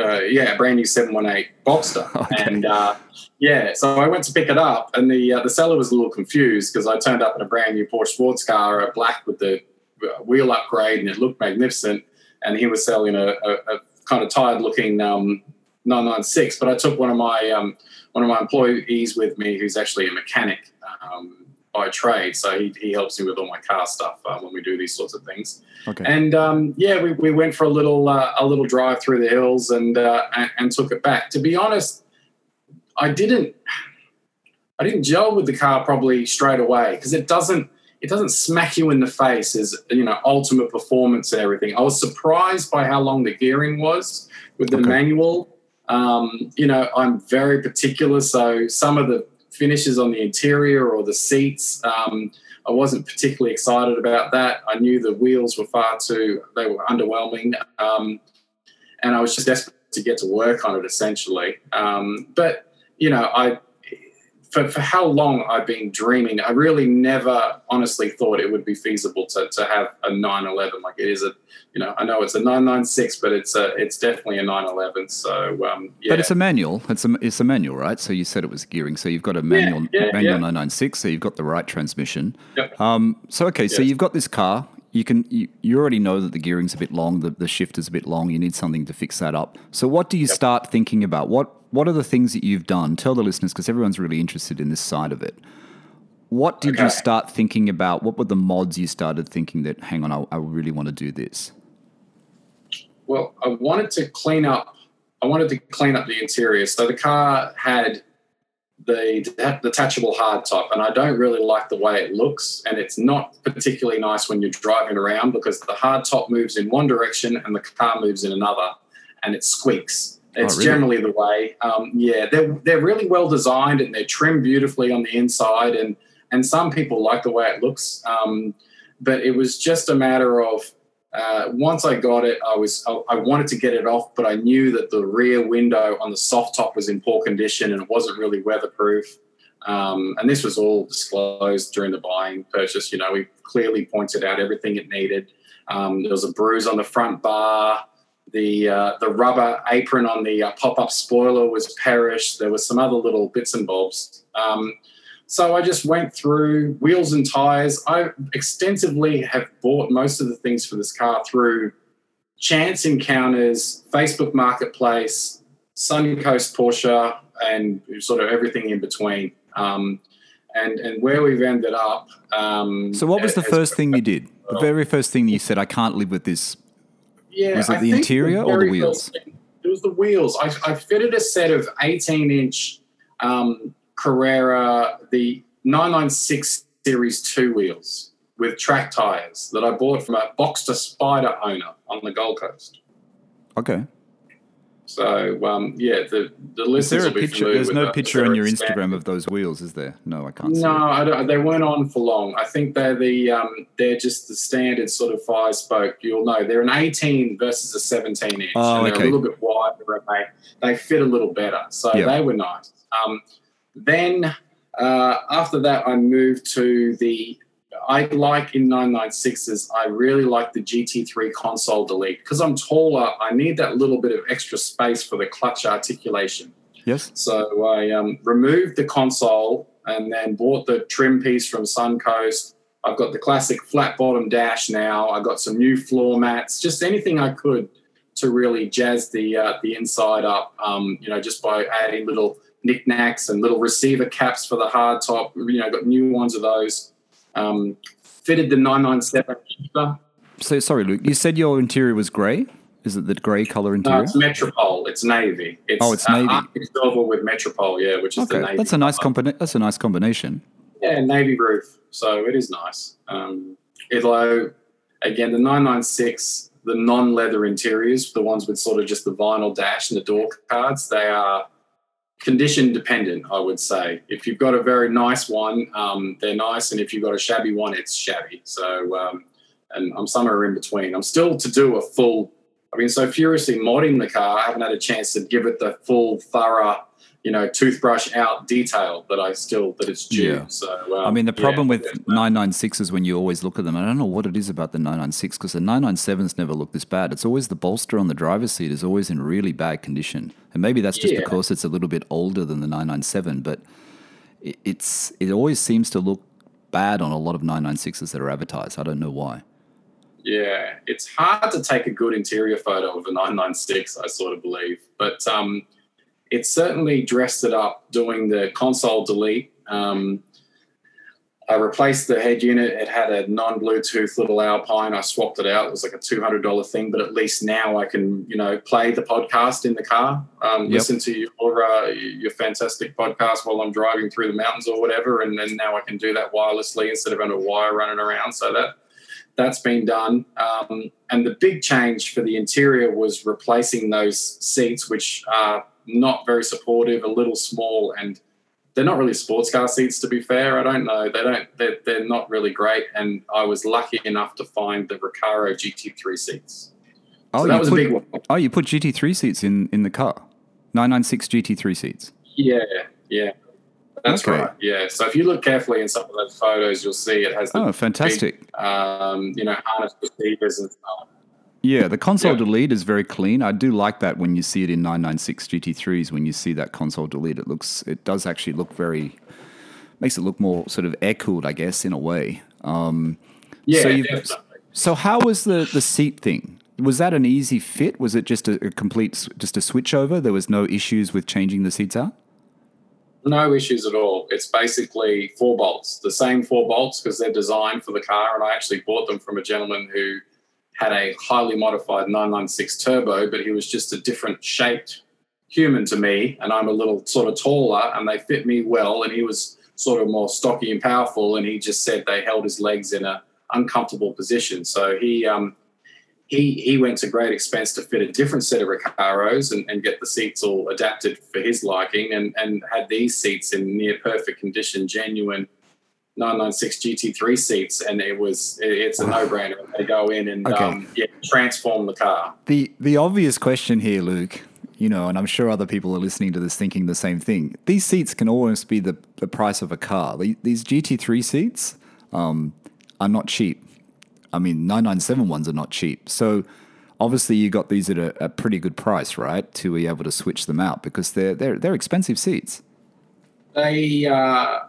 B: uh, yeah, a brand new 718 Boxster,
A: Okay.
B: and uh, yeah, so I went to pick it up, and the uh, the seller was a little confused because I turned up in a brand new Porsche sports car, uh, black with the uh, wheel upgrade, and it looked magnificent. And he was selling a, a, a kind of tired looking um, 996. But I took one of my um, one of my employees with me, who's actually a mechanic. Um, by trade, so he, he helps me with all my car stuff uh, when we do these sorts of things.
A: Okay.
B: And um, yeah, we, we went for a little uh, a little drive through the hills and, uh, and and took it back. To be honest, I didn't I didn't gel with the car probably straight away because it doesn't it doesn't smack you in the face as you know ultimate performance and everything. I was surprised by how long the gearing was with the
A: Okay.
B: manual. Um, you know, I'm very particular, so some of the finishes on the interior or the seats. Um, I wasn't particularly excited about that. I knew the wheels were far too, they were underwhelming. Um, and I was just desperate to get to work on it essentially. Um, but, you know, I, for, for how long I've been dreaming, I really never honestly thought it would be feasible to, to have a 911. Like it is a, you know, I know it's a 996, but it's a, it's definitely a 911. So, um, yeah.
A: But it's a manual. It's a, it's a manual, right? So you said it was gearing. So you've got a manual,
B: yeah,
A: manual
B: yeah.
A: 996. So you've got the right transmission.
B: Yep.
A: Um, so okay, so you've got this car. You can you, you already know that the gearing's a bit long, the, the shift is a bit long. You need something to fix that up. So what do you start thinking about? What what are the things that you've done? Tell the listeners because everyone's really interested in this side of it. What did you start thinking about? What were the mods you started thinking that? Hang on, I, I really want to do this.
B: Well, I wanted to clean up. I wanted to clean up the interior. So the car had the det- detachable hardtop, and I don't really like the way it looks. And it's not particularly nice when you're driving around because the hardtop moves in one direction and the car moves in another, and it squeaks. It's
A: really?
B: generally the way. Um, yeah, they're they're really well designed and they're trimmed beautifully on the inside, and and some people like the way it looks. Um, but it was just a matter of uh, once I got it, I was I, I wanted to get it off, but I knew that the rear window on the soft top was in poor condition and it wasn't really weatherproof. Um, and this was all disclosed during the buying purchase. You know, we clearly pointed out everything it needed. Um, there was a bruise on the front bar. The uh, the rubber apron on the uh, pop up spoiler was perished. There were some other little bits and bobs. Um, so I just went through wheels and tires. I extensively have bought most of the things for this car through chance encounters, Facebook Marketplace, Suncoast Porsche, and sort of everything in between. Um, and and where we've ended up. Um,
A: So what was the first thing you did? The very first thing you said, I can't live with this.
B: Yeah,
A: Was it
B: I
A: the interior or the wheels?
B: thing- It was the wheels. I, I fitted a set of 18 inch um, Carrera, the 996 Series 2 wheels with track tires that I bought from a Boxster Spider owner on the Gold Coast.
A: Okay.
B: So, um, yeah, the, the
A: Is
B: listeners
A: there a
B: will be
A: picture?
B: familiar
A: There's no picture on your
B: expanded.
A: Instagram of those wheels, is there? No, I can't see.
B: No. I don't, they weren't on for long. I think they're the um, they're just the standard sort of five spoke. You'll know they're an 18 versus a 17 inch,
A: Oh,
B: and they're a little bit wider and they they fit a little better. So
A: Yeah.
B: they were nice. Um, then uh, after that, I moved to the. I like in 996s. I really like the GT3 console delete because I'm taller. I need that little bit of extra space for the clutch articulation.
A: Yes.
B: So I um, removed the console and then bought the trim piece from Suncoast. I've got the classic flat bottom dash now. I've got some new floor mats, just anything I could to really jazz the uh, the inside up. Um, you know, just by adding little knickknacks and little receiver caps for the hard top. You know, got new ones of those. Um, fitted the 997 shifter.
A: So sorry, Luke. You said your interior was grey. Is it the grey color
B: No,
A: interior?
B: it's Metropole. It's navy. It's,
A: Oh, it's
B: uh,
A: navy.
B: Arctic silver with Metropole. Yeah, which is the
A: okay,
B: navy.
A: that's a nice
B: colour.
A: combina- That's a nice combination.
B: Yeah, navy roof. So it is nice. Um, although, again, the 996, the non leather interiors, the ones with sort of just the vinyl dash and the door cards, they are condition dependent, I would say. If you've got a very nice one, um, they're nice. And if you've got a shabby one, it's shabby. So, um, and I'm somewhere in between. I'm still to do a full, I've been so furiously modding the car, I haven't had a chance to give it the full, thorough, you know, toothbrush out detail that I still, that it's due.
A: Yeah.
B: So, um,
A: I mean, the
B: yeah,
A: problem with
B: yeah.
A: 996 is when you always look at them. I don't know what it is about the 996 because the 997s never look this bad. It's always the bolster on the driver's seat is always in really bad condition, and maybe that's just
B: Yeah.
A: because it's a little bit older than the 997. But it, it's it always seems to look bad on a lot of 996s that are advertised. I don't know why.
B: Yeah, it's hard to take a good interior photo of a 996, I sort of believe. But um, it certainly dressed it up doing the console delete. Um, I replaced the head unit. It had a non Bluetooth little Alpine. I swapped it out. It was like a $200 thing, but at least now I can, you know, play the podcast in the car, um,
A: Yep.
B: listen to your, uh, your fantastic podcast while I'm driving through the mountains or whatever. And then now I can do that wirelessly instead of having a wire running around. So that that's been done. Um, and the big change for the interior was replacing those seats, which are not very supportive, a little small, and they're not really sports car seats. To be fair, I don't know. They don't. They're, they're not really great. And I was lucky enough to find the Recaro GT3 seats.
A: Oh,
B: so that was
A: put,
B: a big one.
A: Oh, you put GT3 seats in in the car. 996 GT3 seats.
B: Yeah, yeah. That's
A: Okay.
B: right. Yeah. So if you look carefully in some of those photos, you'll see it has the
A: Oh, fantastic.
B: big, um, you know, harness receivers and stuff.
A: Yeah, the console
B: Yeah.
A: delete is very clean. I do like that when you see it in 996 GT3s. When you see that console delete, it looks, it does actually look very, makes it look more sort of air cooled, I guess, in a way. Um,
B: Yeah,
A: So so how was the the seat thing? Was that an easy fit? Was it just a, a complete, just a switch over? There was no issues with changing the seats out.
B: No issues at all. It's basically four bolts, the same four bolts because they're designed for the car. And I actually bought them from a gentleman who had a highly modified 996 turbo, but he was just a different shaped human to me. And I'm a little sort of taller and they fit me well. And he was sort of more stocky and powerful. And he just said they held his legs in a uncomfortable position. So he, um, he, he went to great expense to fit a different set of Recaros and, and get the seats all adapted for his liking and, and had these seats in near perfect condition, genuine 996 GT3 seats. And it was it's a no brainer. They go in and
A: Okay.
B: um, yeah, transform the car.
A: The the obvious question here, Luke, you know, and I'm sure other people are listening to this thinking the same thing. These seats can almost be the, the price of a car. These GT3 seats um, are not cheap. I mean, 997 ones are not cheap. So obviously you got these at a, a pretty good price, right? To be able to switch them out because they're they're they're expensive seats.
B: they uh,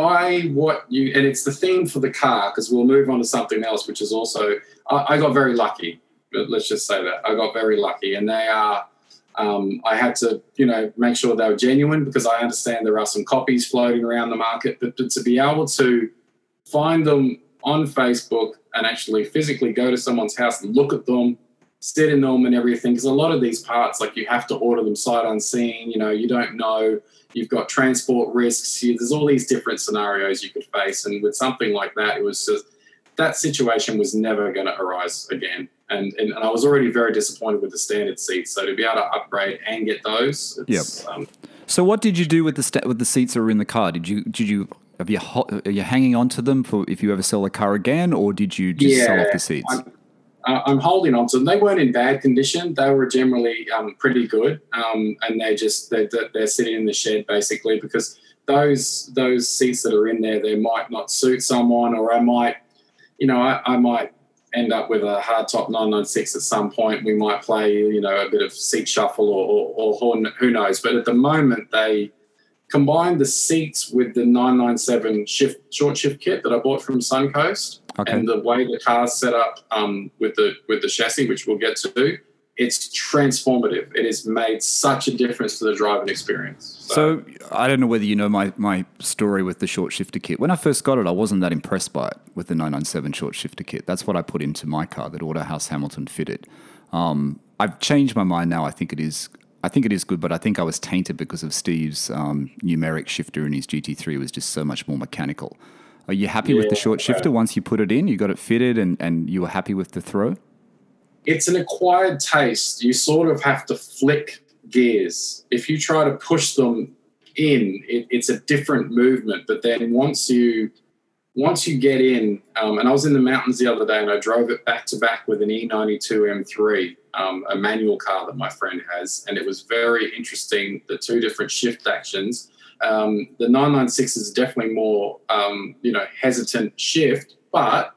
B: buy what you and it's the theme for the car because we'll move on to something else which is also I, I got very lucky let's just say that. I got very lucky and they are um, i had to you know make sure they were genuine because i understand there are some copies floating around the market but, but to be able to find them on facebook and actually physically go to someone's house and look at them sit in them and everything because a lot of these parts like you have to order them sight unseen you know you don't know you've got transport risks you, there's all these different scenarios you could face and with something like that it was just that situation was never going to arise again and, and and i was already very disappointed with the standard seats so to be able to upgrade and get those it's, um,
A: So what did you do with the sta- with the seats that were in the car? Did you did you have you ho- are you hanging on to them for if you ever sell a car again, or did you just sell off the seats?
B: I'm, uh, I'm holding on to them. They weren't in bad condition. They were generally um, pretty good, um, and they just they're, they're sitting in the shed basically because those those seats that are in there they might not suit someone, or I might, you know, I, I might end up with a hardtop 996 at some point. We might play, you know, a bit of seat shuffle or, or, or who who knows. But at the moment, they combined the seats with the 997 shift short shift kit that I bought from Suncoast
A: Okay.
B: and the way the car's set up um, with the with the chassis, which we'll get to, it's transformative. It has made such a difference to the driving experience.
A: So I don't know whether you know my, my story with the short shifter kit. When I first got it, I wasn't that impressed by it with the 997 short shifter kit. That's what I put into my car that Autohouse Hamilton fitted. Um, I've changed my mind now. I think it is. I think it is good, but I think I was tainted because of Steve's um, numeric shifter in his GT3 was just so much more mechanical. Are you happy with the short shifter once you put it in? You got it fitted and, and you were happy with the throw?
B: it's an acquired taste. You sort of have to flick gears. If you try to push them in, it, it's a different movement. But then once you once you get in, um, and I was in the mountains the other day, and I drove it back to back with an E92 M3, um, a manual car that my friend has, and it was very interesting. The two different shift actions. Um, the 996 is definitely more, um, you know, hesitant shift, but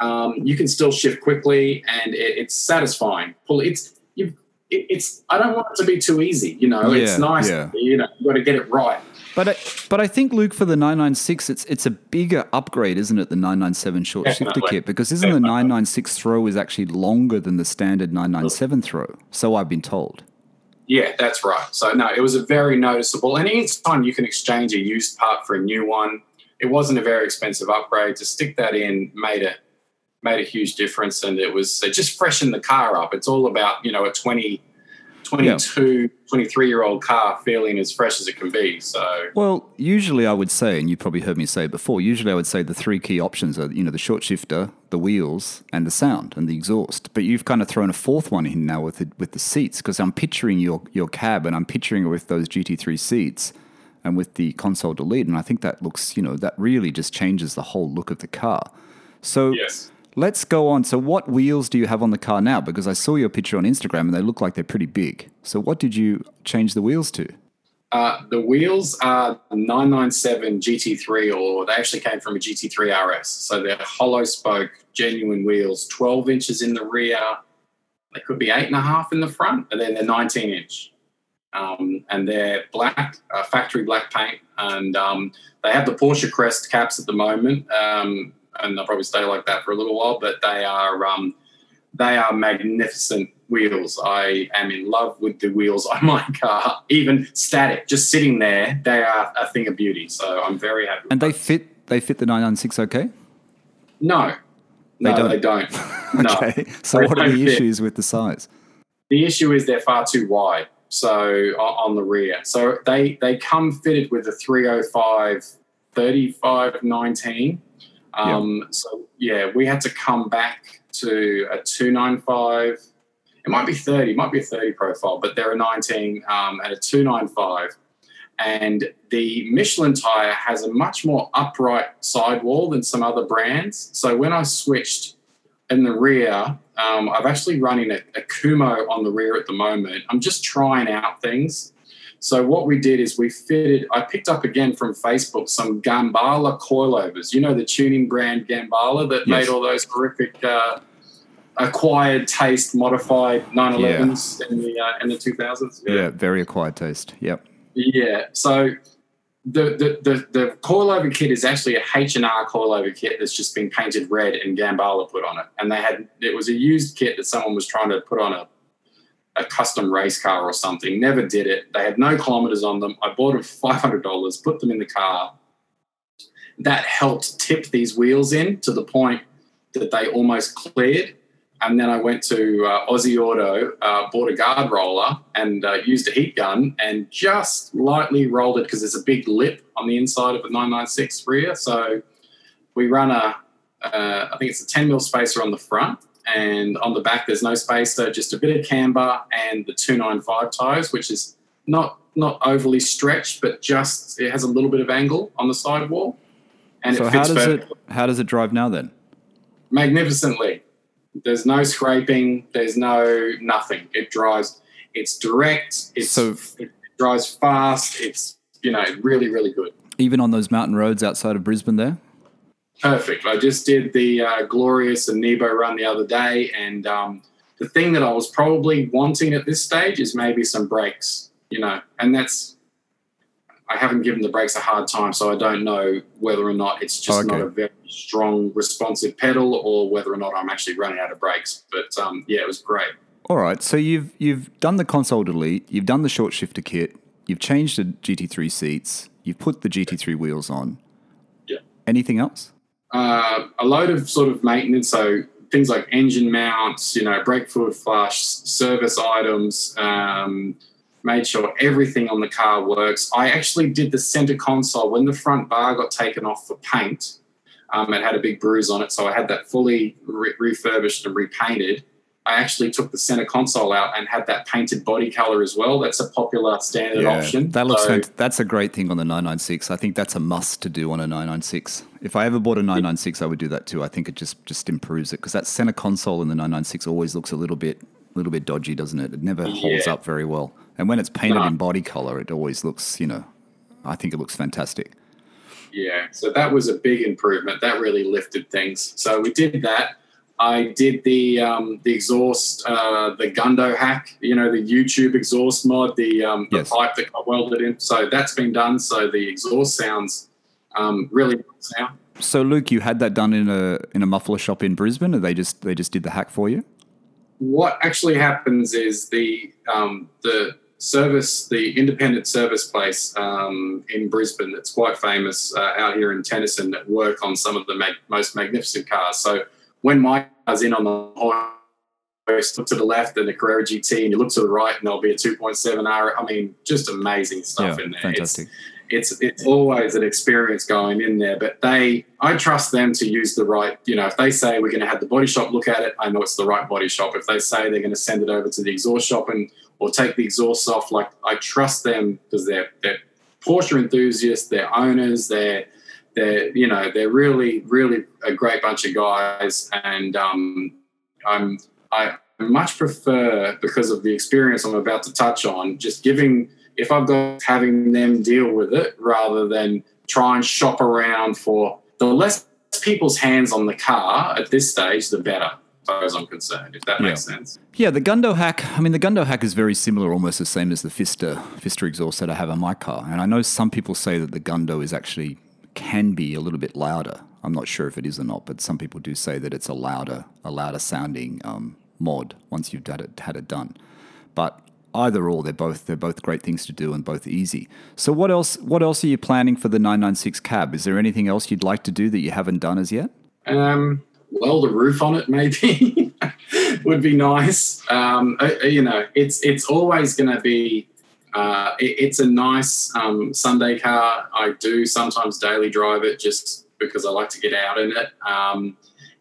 B: um, you can still shift quickly and it, it's satisfying. Pull it's you. It, it's I don't want it to be too easy. You know,
A: Yeah,
B: it's nice.
A: yeah.
B: You know, you got to get it right.
A: But I, but I think Luke for the 996 it's it's a bigger upgrade, isn't it? The 997 short shifter
B: Definitely.
A: kit because isn't the 996 throw is actually longer than the standard 997 throw? So I've been told.
B: Yeah, that's right. So no, it was a very noticeable. And each time you can exchange a used part for a new one. It wasn't a very expensive upgrade. To stick that in made it made a huge difference, and it was it just freshened the car up. It's all about you know a 20, 22, 23 year old car feeling as fresh as it can be. So
A: Well, usually I would say, and you've probably heard me say it before. Usually I would say the three key options are you know the short shifter, the wheels, and the sound and the exhaust. But you've kind of thrown a fourth one in now with the, with the seats because I'm picturing your your cab and I'm picturing it with those GT3 seats and with the console delete, and I think that looks you know that really just changes the whole look of the car. So
B: yes.
A: Let's go on. So, what wheels do you have on the car now? Because I saw your picture on Instagram and they look like they're pretty big. So, what did you change the wheels to?
B: Uh, the wheels are 997 GT3, or they actually came from a GT3 RS. So they're hollow spoke, genuine wheels, 12 inches in the rear. They could be eight and a half in the front, and then they're 19 inch. Um, and they're black, uh, factory black paint. And um, they have the Porsche Crest caps at the moment. Um, and they'll probably stay like that for a little while, but they are um, they are magnificent wheels. I am in love with the wheels on my car, even static, just sitting there. They are a thing of beauty. So I'm very happy.
A: And they fit. They fit the 996 okay.
B: No, no,
A: don't?
B: they don't.
A: okay.
B: No.
A: So
B: They
A: what are the
B: fit.
A: issues with the size?
B: The issue is they're far too wide. So on the rear, so they they come fitted with a 305 35 19. Um, So yeah, we had to come back to a 295. It might be 30, it might be a 30 profile, but they're a 19 um, and a 295. And the Michelin tire has a much more upright sidewall than some other brands. So when I switched in the rear, um, I've actually running a, a Kumho on the rear at the moment. I'm just trying out things. So what we did is we fitted. I picked up again from Facebook some Gemballa coilovers. You know the tuning brand Gemballa that
A: Yes.
B: made all those horrific uh, acquired taste modified 911s in the uh, in the 2000s.
A: Yeah. very acquired taste. Yep.
B: Yeah. So the the the, the coilover kit is actually a H and R coilover kit that's just been painted red and Gemballa put on it. And they had it was a used kit that someone was trying to put on a a custom race car or something. Never did it. They had no kilometers on them. I bought them five hundred dollars, put them in the car. That helped tip these wheels in to the point that they almost cleared. And then I went to uh, Aussie Auto, uh, bought a guard roller, and uh, used a heat gun and just lightly rolled it because there's a big lip on the inside of a 996 rear. So we run a, uh, I think it's a 10 mil spacer on the front, and on the back there's no spacer, just a bit of camber and the 295 tires, which is not not overly stretched, but just it has a little bit of angle on the sidewall, and
A: so
B: it
A: how
B: fits
A: does
B: perfectly
A: it how does it drive now then?
B: magnificently. There's no scraping. There's no nothing. It drives. It's direct. It's
A: So-
B: it drives fast. It's you know really really good.
A: Even on those mountain roads outside of Brisbane there?
B: Perfect. I just did the uh, Glorious and Nebo run the other day, and um, the thing that I was probably wanting at this stage is maybe some brakes. You know, and that's. I haven't given the brakes a hard time, so I don't know whether or not it's just
A: Okay.
B: not a very strong, responsive pedal, or whether or not I'm actually running out of brakes. But um, yeah, it was great.
A: All right. So you've you've done the console delete, you've done the short shifter kit, you've changed the GT3 seats, you've put the GT3 wheels on.
B: Yeah.
A: Anything else?
B: Uh, a load of sort of maintenance. So things like engine mounts, you know, brake fluid flush, service items. Um, made sure everything on the car works. I actually did the center console when the front bar got taken off for paint. Um, it had a big bruise on it, so I had that fully re- refurbished and repainted. I actually took the center console out and had that painted body color as well. That's a popular standard option.
A: That looks
B: So-
A: fant- that's a great thing on the 996. I think that's a must to do on a 996. If I ever bought a 996, I would do that too. I think it just just improves it because that center console in the 996 always looks a little bit little bit dodgy, doesn't it? It never holds
B: Yeah.
A: up very well. And when it's painted
B: No.
A: in body color, it always looks, you know, I think it looks fantastic.
B: Yeah, so that was a big improvement. That really lifted things. So we did that. I did the um, the exhaust, uh, the Gundo hack. You know, the YouTube exhaust mod, the um, the
A: Yes.
B: pipe that got welded in. So that's been done. So the exhaust sounds um, really good now.
A: So Luke, you had that done in a in a muffler shop in Brisbane, or they just they just did the hack for you?
B: What actually happens is the um, the service, the independent service place um, in Brisbane that's quite famous uh, out here in Tennyson that work on some of the mag- most magnificent cars. So when my car's in on the hoist, look to the left and the Carrera GT, and you look to the right and there'll be a 2.7 R. I mean, just amazing stuff in there. It's-
A: fantastic.
B: it's it's always an experience going in there. But they, I trust them to use the right. You know, if they say we're going to have the body shop look at it, I know it's the right body shop. If they say they're going to send it over to the exhaust shop and or take the exhaust off, like I trust them because they're they're Porsche enthusiasts, they're owners, they're they're you know they're really really a great bunch of guys, and um, I'm I much prefer because of the experience I'm about to touch on, just giving if I've got having them deal with it rather than try and shop around for the less people's hands on the car at this stage, the better. As far as I'm concerned, if that
A: Yeah.
B: makes sense.
A: Yeah, the Gundo hack. I mean, the Gundo hack is very similar, almost the same as the Fister Fister exhaust that I have on my car. And I know some people say that the Gundo is actually can be a little bit louder. I'm not sure if it is or not, but some people do say that it's a louder, a louder sounding um, mod once you've had it had it done. But either or, they're both they're both great things to do and both easy. So what else what else are you planning for the 996 cab? Is there anything else you'd like to do that you haven't done as yet?
B: Um, weld a roof on it, maybe would be nice. Um, uh, uh, you know, it's it's always going to be. Uh, it, it's a nice um, Sunday car. I do sometimes daily drive it just because I like to get out in it. Um,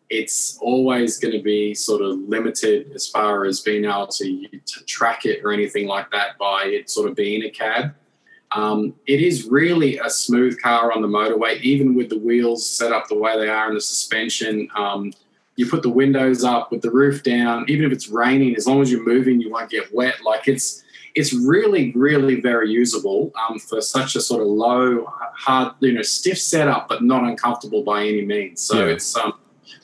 B: it's always going to be sort of limited as far as being able to, to track it or anything like that by it sort of being a cab. Um, it is really a smooth car on the motorway, even with the wheels set up the way they are and the suspension. Um, you put the windows up with the roof down, even if it's raining, as long as you're moving, you won't get wet. Like it's it's really, really very usable um, for such a sort of low, hard, you know, stiff setup, but not uncomfortable by any means. So
A: Yeah.
B: it's um,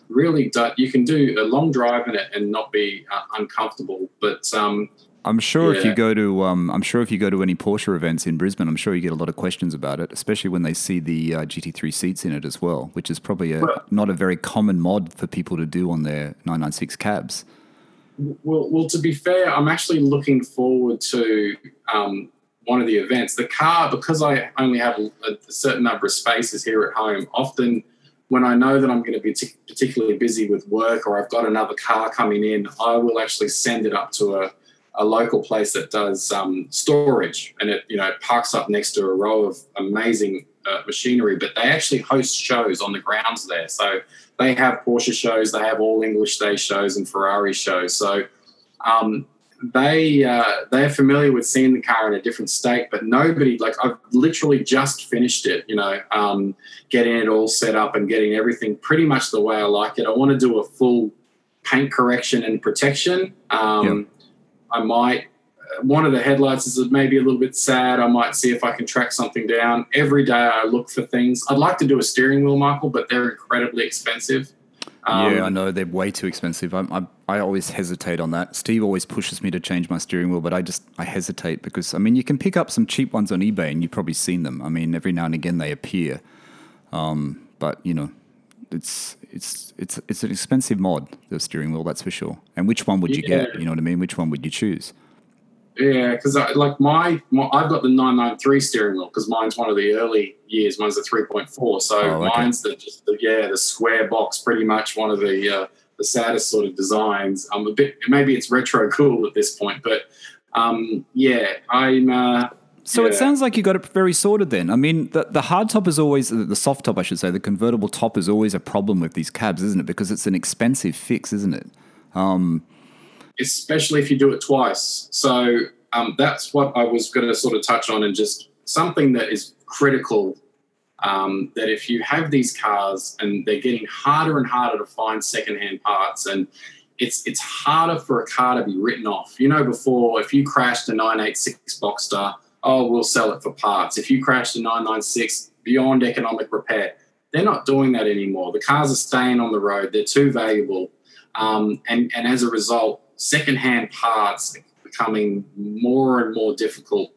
B: really do- you can do a long drive in it and not be uh, uncomfortable. But um,
A: I'm sure if you go to, um, I'm sure if you go to any Porsche events in Brisbane, I'm sure you get a lot of questions about it, especially when they see the uh, GT3 seats in it as well, which is probably a,
B: Well-
A: not a very common mod for people to do on their 996 cabs.
B: Well, well, to be fair, I'm actually looking forward to um, one of the events. The car, because I only have a, a certain number of spaces here at home, often when I know that I'm going to be t- particularly busy with work or I've got another car coming in, I will actually send it up to a, a local place that does um, storage and it, you know, parks up next to a row of amazing uh, machinery. But they actually host shows on the grounds there. So they have Porsche shows, they have all English day shows and Ferrari shows. So um, they uh, they're familiar with seeing the car in a different state, but nobody like I've literally just finished it. You know, um, getting it all set up and getting everything pretty much the way I like it. I want to do a full paint correction and protection. Um, I might. One of the headlights is maybe a little bit sad. I might see if I can track something down. Every day I look for things. I'd like to do a steering wheel, Michael, but they're incredibly expensive. Um,
A: yeah, I know they're way too expensive. I, I, I always hesitate on that. Steve always pushes me to change my steering wheel, but I just I hesitate because I mean you can pick up some cheap ones on eBay and you've probably seen them. I mean every now and again they appear, um, but you know it's it's it's it's an expensive mod the steering wheel that's for sure. And which one would you get? You know what I mean? Which one would you choose?
B: Yeah, because like my, my, I've got the 993 steering wheel because mine's one of the early years. Mine's a 3.4, so
A: Oh, okay.
B: mine's the just the, yeah the square box, pretty much one of the uh, the saddest sort of designs. I'm a bit maybe it's retro cool at this point, but um, yeah, I'm. Uh,
A: So it sounds like you got it very sorted then. I mean, the, the hard top is always, the soft top, I should say, the convertible top is always a problem with these cabs, isn't it? Because it's an expensive fix, isn't it?
B: Especially if you do it twice. So um, that's what I was going to sort of touch on, and just something that is critical. Um, that if you have these cars and they're getting harder and harder to find secondhand parts, and it's it's harder for a car to be written off. You know, before if you crashed a 986 Boxster, oh, we'll sell it for parts. If you crashed a 996 beyond economic repair, they're not doing that anymore. The cars are staying on the road. They're too valuable. Um, and, and as a result, secondhand parts becoming more and more difficult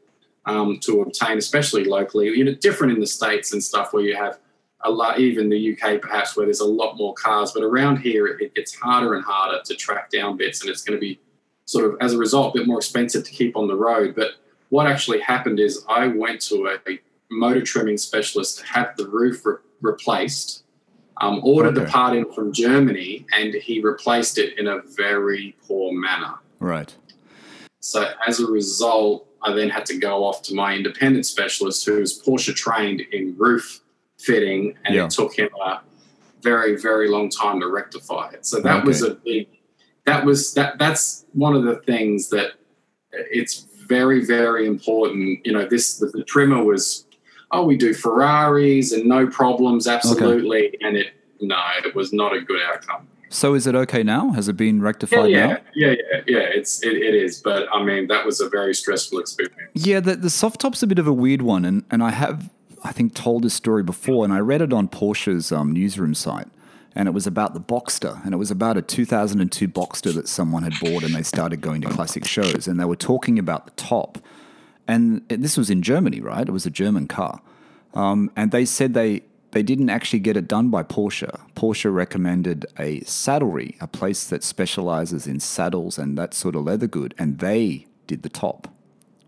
B: um, to obtain, especially locally. You know, different in the states and stuff where you have a lot, even the UK perhaps, where there's a lot more cars. But around here, it, gets harder and harder to track down bits, and it's going to be sort of as a result a bit more expensive to keep on the road. But what actually happened is I went to a, a motor trimming specialist to have the roof re- replaced um, ordered the
A: Okay.
B: part in from Germany, and he replaced it in a very poor manner.
A: Right.
B: So as a result, I then had to go off to my independent specialist, who was Porsche trained in roof fitting, and
A: Yeah.
B: it took him a very, very long time to rectify it. So that was a big. That was that. That's one of the things that it's very, very important. You know, this the, the trimmer was. Oh, we do Ferraris and no problems, absolutely. And it no, it was not a good outcome.
A: So is it okay now? Has it been rectified
B: yeah,
A: now?
B: Yeah, yeah, yeah. It's it, it is, but I mean that was a very stressful experience.
A: Yeah, the, the soft top's a bit of a weird one, and, and I have I think told this story before, and I read it on Porsche's um, newsroom site, and it was about the Boxster, and it was about a 2002 Boxster that someone had bought, and they started going to classic shows, and they were talking about the top, and this was in Germany, right? It was a German car, um, and they said they they didn't actually get it done by Porsche. Porsche recommended a saddlery, a place that specializes in saddles and that sort of leather good, and they did the top,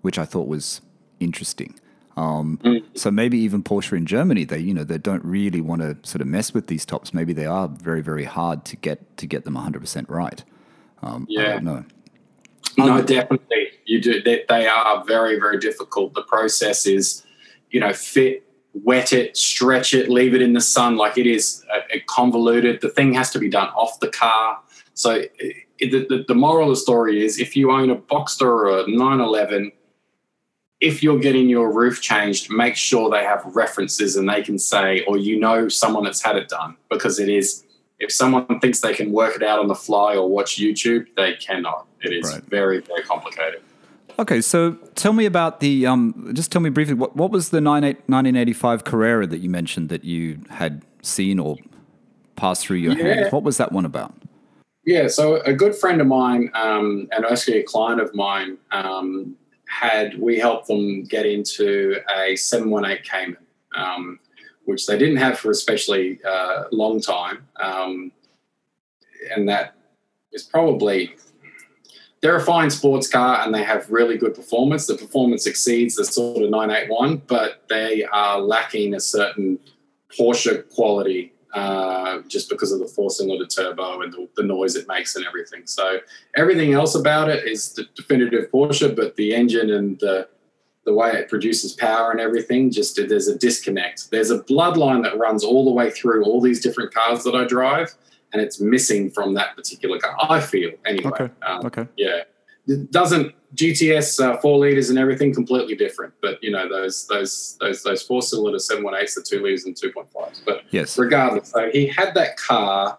A: which I thought was interesting. Um, mm. So maybe even Porsche in Germany, they you know they don't really want to sort of mess with these tops. Maybe they are very very hard to get to get them 100 percent right. Um,
B: yeah, no, no, um, definitely you do. They, they are very very difficult. The process is, you know, fit, wet it, stretch it, leave it in the sun. Like it is a, a convoluted. The thing has to be done off the car. So it, the, the moral of the story is, if you own a Boxster or a 911 if you're getting your roof changed, make sure they have references and they can say, or you know someone that's had it done, because it is. If someone thinks they can work it out on the fly or watch YouTube, they cannot. It is right. very, very complicated.
A: Okay, so tell me about the. Um, just tell me briefly what what was the 1985 Carrera that you mentioned that you had seen or passed through your yeah. hands? What was that one about?
B: Yeah, so a good friend of mine um, and actually a client of mine um, had we helped them get into a 718 Cayman, um, which they didn't have for especially uh, long time, um, and that is probably they're a fine sports car and they have really good performance. The performance exceeds the sort of 981, but they are lacking a certain Porsche quality uh, just because of the four cylinder turbo and the, the, noise it makes and everything. So everything else about it is the definitive Porsche, but the engine and the the way it produces power and everything, just there's a disconnect. There's a bloodline that runs all the way through all these different cars that I drive, and it's missing from that particular car. I feel anyway.
A: Okay. Um, okay.
B: Yeah. It doesn't GTS uh, four liters and everything completely different, but you know those those those those four cylinder seven one eights, the two liters and two point fives. But
A: yes,
B: regardless, so he had that car,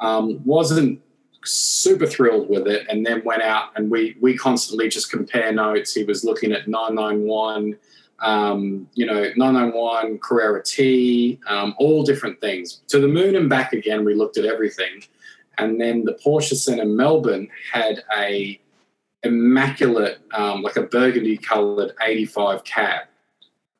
B: um, wasn't super thrilled with it, and then went out and we we constantly just compare notes. He was looking at nine nine one. Um, you know, 991, Carrera T, um, all different things. To the moon and back again, we looked at everything. And then the Porsche Centre Melbourne had a immaculate, um, like a burgundy colored 85 cab.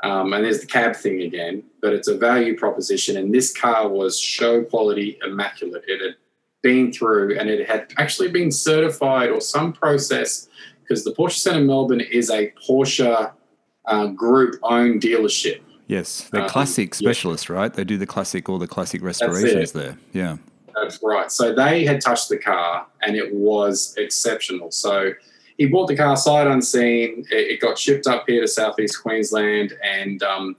B: Um, and there's the cab thing again, but it's a value proposition. And this car was show quality immaculate. It had been through and it had actually been certified or some process because the Porsche Centre Melbourne is a Porsche uh, group owned dealership.
A: Yes, they're um, classic specialists, yeah. right? They do the classic, all the classic restorations there. Yeah.
B: That's right. So they had touched the car and it was exceptional. So he bought the car sight unseen. It, it got shipped up here to southeast Queensland, and um,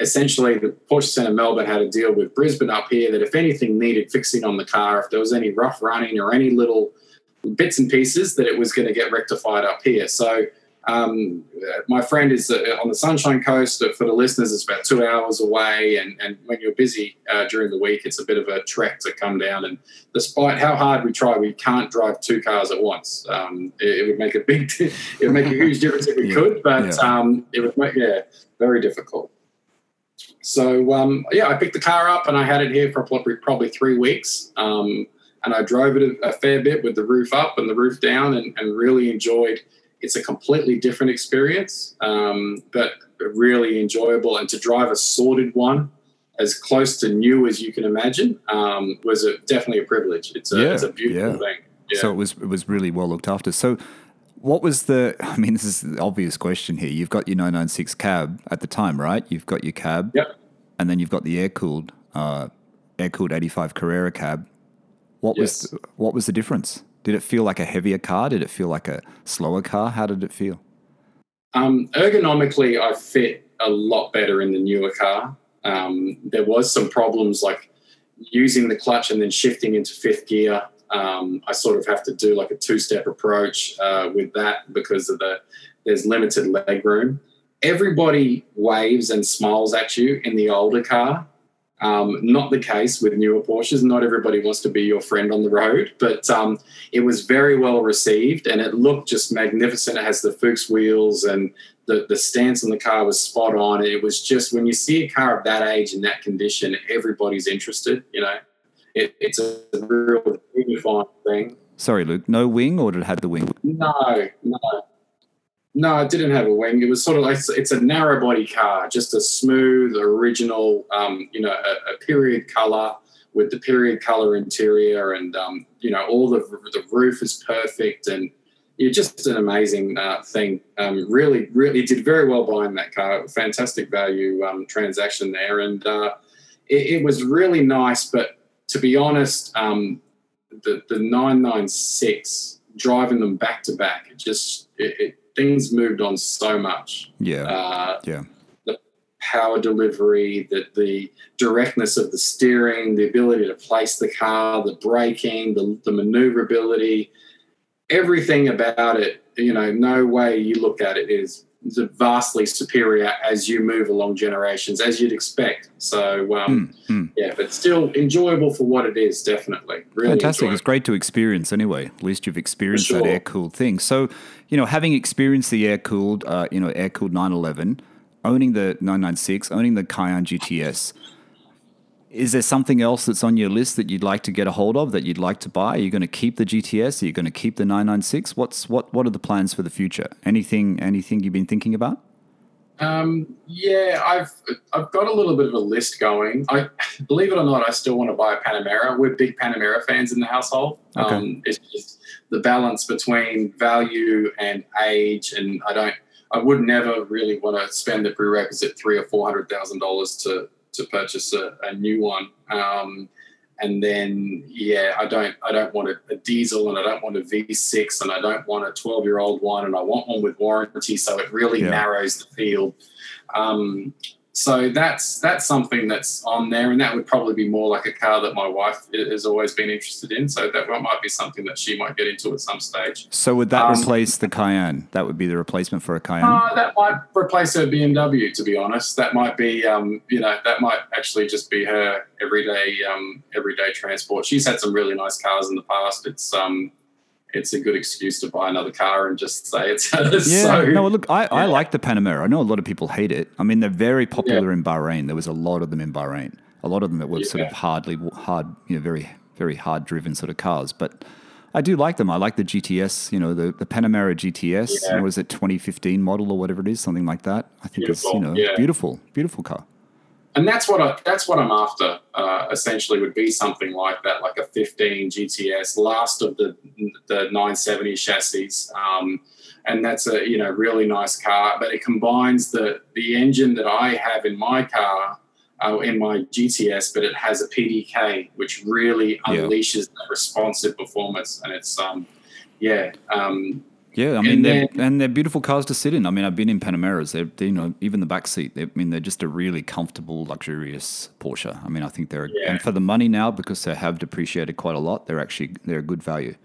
B: essentially the Porsche Centre Melbourne had a deal with Brisbane up here that if anything needed fixing on the car, if there was any rough running or any little bits and pieces, that it was going to get rectified up here. So um, my friend is uh, on the Sunshine Coast. For the listeners, it's about two hours away, and, and when you're busy uh, during the week, it's a bit of a trek to come down. And despite how hard we try, we can't drive two cars at once. Um, it, it, would make a big, it would make a huge difference if we yeah. could, but yeah. Um, it would make yeah very difficult. So um, yeah, I picked the car up and I had it here for probably, probably three weeks. Um, and I drove it a, a, fair bit with the roof up and the roof down, and, and really enjoyed it's a completely different experience, um, but really enjoyable. And to drive a sorted one as close to new as you can imagine um, was a, definitely a privilege. It's a, yeah, it's a beautiful yeah. thing.
A: Yeah. So it was it was really well looked after. So what was the? I mean, this is the obvious question here. You've got your 996 cab at the time, right? You've got your cab,
B: yep.
A: and then you've got the air cooled, uh, air cooled 85 Carrera cab. What yes. was the, what was the difference? Did it feel like a heavier car? Did it feel like a slower car? How did it feel?
B: Um, ergonomically, I fit a lot better in the newer car. Um, there was some problems like using the clutch and then shifting into fifth gear. Um, I sort of have to do like a two-step approach uh, with that because of the there's limited leg room. Everybody waves and smiles at you in the older car, Um, not the case with newer Porsches. Not everybody wants to be your friend on the road, but um, it was very well received and it looked just magnificent. It has the Fuchs wheels and the, the stance on the car was spot on. It was just when you see a car of that age in that condition, everybody's interested. You know, it, it's a real unifying thing.
A: Sorry, Luke. No wing, or did it have the wing?
B: No, no. No, it didn't have a wing. It was sort of like it's a narrow body car, just a smooth, original, um, you know, a, a, period color with the period color interior, and um, you know, all the the roof is perfect, and yeah, just an amazing uh, thing. Um, really, really did very well buying that car. Fantastic value um, transaction there, and uh, it, it, was really nice. But to be honest, um, the the nine nine six driving them back to back, it just it, it things moved on so much.
A: Yeah. Uh, yeah.
B: The power delivery, the, the directness of the steering, the ability to place the car, the braking, the, the maneuverability, everything about it, you know, no way you look at it is vastly superior as you move along generations, as you'd expect. So, um, mm, mm. yeah, but still enjoyable for what it is, definitely. Really
A: Fantastic.
B: Enjoyable.
A: It's great to experience anyway. At least you've experienced sure. that air cooled thing. So, you know, having experienced the air cooled, uh, you know, air cooled 911, owning the 996, owning the Cayenne GTS, is there something else that's on your list that you'd like to get a hold of that you'd like to buy? Are you going to keep the GTS? Are you going to keep the 996? What's what what are the plans for the future? Anything anything you've been thinking about?
B: Um, yeah, I've I've got a little bit of a list going. I believe it or not, I still want to buy a Panamera. We're big Panamera fans in the household. Okay. Um, it's just the balance between value and age, and I don't. I would never really want to spend the prerequisite three or four hundred thousand dollars to to purchase a, a new one. Um, and then yeah, I don't I don't want a, a, diesel and I don't want a V6 and I don't want a 12 year old one and I want one with warranty. So it really yeah. narrows the field. Um, so that's that's something that's on there, and that would probably be more like a car that my wife has always been interested in. So that might be something that she might get into at some stage.
A: So would that um, replace the Cayenne? That would be the replacement for a Cayenne.
B: Uh, that might replace her BMW. To be honest, that might be um, you know that might actually just be her everyday um, everyday transport. She's had some really nice cars in the past. It's um, it's a good excuse to buy another car and just say it's hers.
A: Yeah, so, no, look, I, yeah. I like the Panamera. I know a lot of people hate it. I mean, they're very popular yeah. in Bahrain. There was a lot of them in Bahrain. A lot of them that were yeah. sort of hardly hard, you know, very very hard driven sort of cars. But I do like them. I like the GTS. You know, the the Panamera GTS. Yeah. It 2015 model or whatever it is, something like that. I think beautiful. it's you know beautiful, beautiful car
B: and that's what I that's what I'm after. Uh, essentially, would be something like that, like a 15 GTS, last of the the 970 chassis, um, and that's a you know really nice car. But it combines the the engine that I have in my car. Uh, in my GTS, but it has a PDK, which really unleashes yeah. that responsive performance, and it's um, yeah, um,
A: yeah, I mean, and they're, and they're beautiful cars to sit in. I mean, I've been in Panameras. They're, they, you know, even the back seat. I mean, they're just a really comfortable, luxurious Porsche. I mean, I think they're yeah. and for the money now because they have depreciated quite a lot. They're actually they're a good value.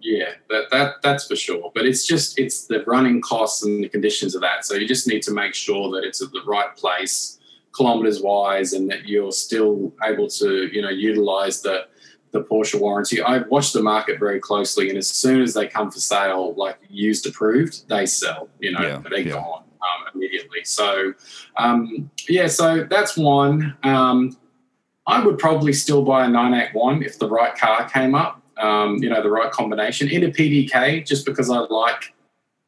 B: Yeah, that, that that's for sure. But it's just it's the running costs and the conditions of that. So you just need to make sure that it's at the right place, kilometers wise, and that you're still able to you know utilize the the Porsche warranty. I watch the market very closely, and as soon as they come for sale, like used approved, they sell. You know, yeah, they're yeah. gone um, immediately. So, um, yeah, so that's one. Um, I would probably still buy a 981 if the right car came up. Um, you know, the right combination in a PDK, just because I like.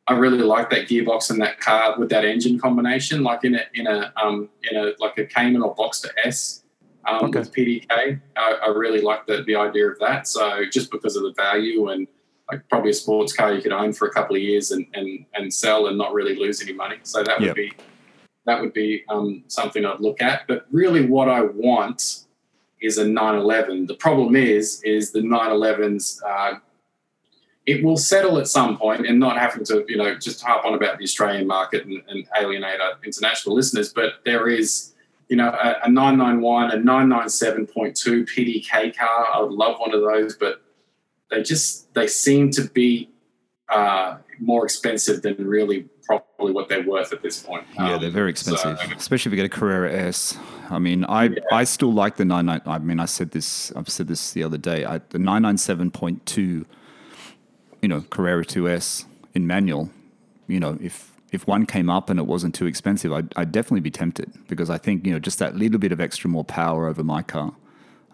B: I really like that gearbox and that car with that engine combination, like in a in a um, in a like a Cayman or Boxster S um, okay. with PDK. I, I, really like the, the idea of that. So just because of the value and like probably a sports car you could own for a couple of years and, and, and sell and not really lose any money. So that would yep. be that would be um, something I'd look at. But really, what I want is a 911. The problem is is the 911s. Uh, it will settle at some point and not having to, you know, just harp on about the Australian market and, and alienate our international listeners. But there is you know, a, a 991, a 997.2 PDK car. I would love one of those, but they just they seem to be uh, more expensive than really probably what they're worth at this point.
A: Yeah, um, they're very expensive, so, especially if you get a Carrera S. I mean, I yeah. I still like the 99. I mean, I said this. I've said this the other day. I, the 997.2, you know, Carrera 2S in manual. You know, if if one came up and it wasn't too expensive, I'd, I'd definitely be tempted because I think you know just that little bit of extra more power over my car.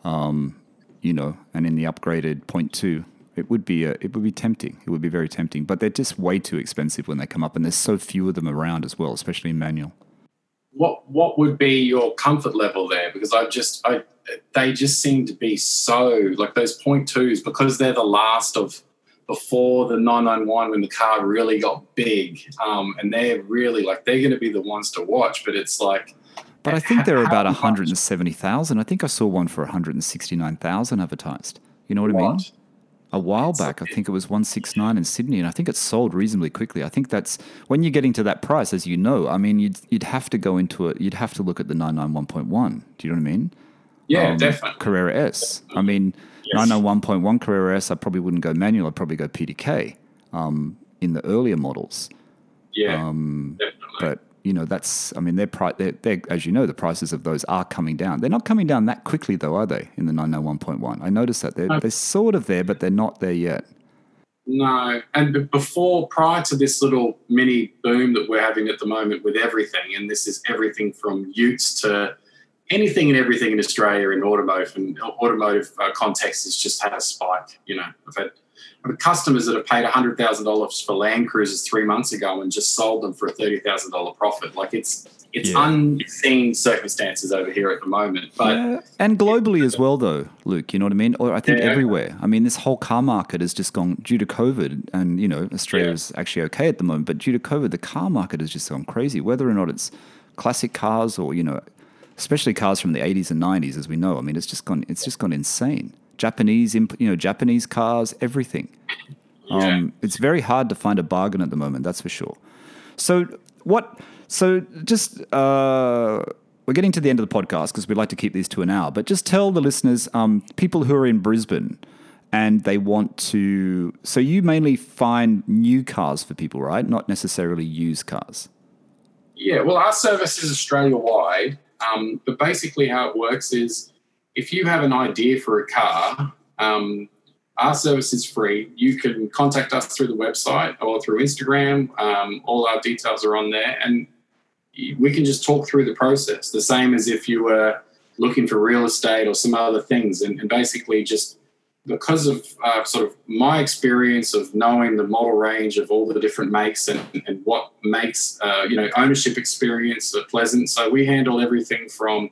A: Um, you know, and in the upgraded point two, it would be a, it would be tempting. It would be very tempting, but they're just way too expensive when they come up, and there's so few of them around as well, especially in manual.
B: What what would be your comfort level there? Because I just I they just seem to be so like those point twos because they're the last of before the 991 when the car really got big, um, and they're really like they're going to be the ones to watch. But it's like
A: but I think they're about 170,000. I think I saw one for 169,000 advertised. You know what, what? I mean? A while back, I think it was 169 in Sydney, and I think it sold reasonably quickly. I think that's when you're getting to that price, as you know. I mean, you'd you'd have to go into it. You'd have to look at the 991.1. Do you know what I mean?
B: Yeah, um, definitely.
A: Carrera S. Definitely. I mean, yes. 991.1 Carrera S. I probably wouldn't go manual. I'd probably go PDK um, in the earlier models.
B: Yeah, um, definitely.
A: But you know, that's, I mean, they're, pri- they're, they're, as you know, the prices of those are coming down. They're not coming down that quickly, though, are they, in the 901.1? I noticed that. They're, they're sort of there, but they're not there yet.
B: No. And before, prior to this little mini boom that we're having at the moment with everything, and this is everything from utes to anything and everything in Australia in automotive and automotive uh, context has just had a spike. You know, I've had customers that have paid $100,000 for Land Cruisers three months ago and just sold them for a $30,000 profit. Like it's it's yeah. unseen circumstances over here at the moment. But yeah.
A: and globally as well, though, Luke. You know what I mean? Or I think yeah. everywhere. I mean, this whole car market has just gone due to COVID, and you know, Australia is actually okay at the moment, but due to COVID, the car market has just gone crazy. Whether or not it's classic cars or you know, especially cars from the 80s and 90s, as we know. I mean, it's just gone. It's just gone insane. Japanese, you know, Japanese cars, everything. Yeah. Um, it's very hard to find a bargain at the moment, that's for sure. So what? So just uh, we're getting to the end of the podcast because we'd like to keep these to an hour. But just tell the listeners, um, people who are in Brisbane, and they want to. So you mainly find new cars for people, right? Not necessarily used cars.
B: Yeah. Well, our service is Australia wide, um, but basically how it works is if you have an idea for a car, um, our service is free. You can contact us through the website or through Instagram. Um, all our details are on there, and we can just talk through the process. The same as if you were looking for real estate or some other things, and, and basically just because of uh, sort of my experience of knowing the model range of all the different makes and, and what makes uh, you know ownership experience pleasant. So we handle everything from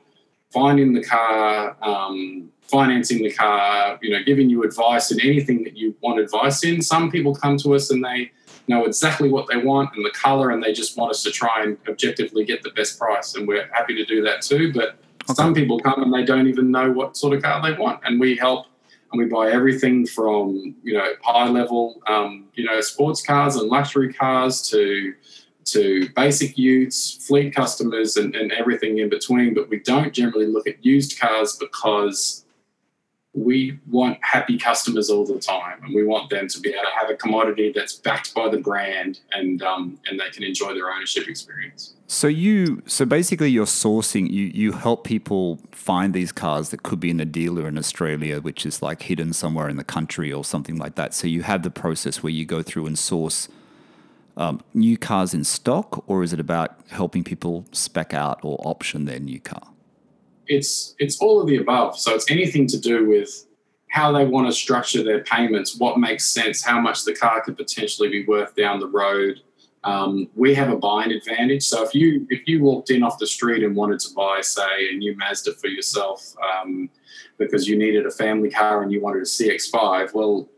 B: finding the car, um, financing the car, you know, giving you advice in anything that you want advice in. Some people come to us and they know exactly what they want and the color, and they just want us to try and objectively get the best price, and we're happy to do that too. But okay. some people come and they don't even know what sort of car they want, and we help. And we buy everything from you know high level um, you know sports cars and luxury cars to to basic utes, fleet customers, and, and everything in between. But we don't generally look at used cars because we want happy customers all the time, and we want them to be able to have a commodity that's backed by the brand, and um, and they can enjoy their ownership experience.
A: So you, so basically, you're sourcing. You you help people find these cars that could be in a dealer in Australia, which is like hidden somewhere in the country or something like that. So you have the process where you go through and source um, new cars in stock, or is it about helping people spec out or option their new car?
B: It's it's all of the above. So it's anything to do with how they want to structure their payments, what makes sense, how much the car could potentially be worth down the road. Um, we have a buying advantage. So if you if you walked in off the street and wanted to buy, say, a new Mazda for yourself um, because you needed a family car and you wanted a CX-5, well,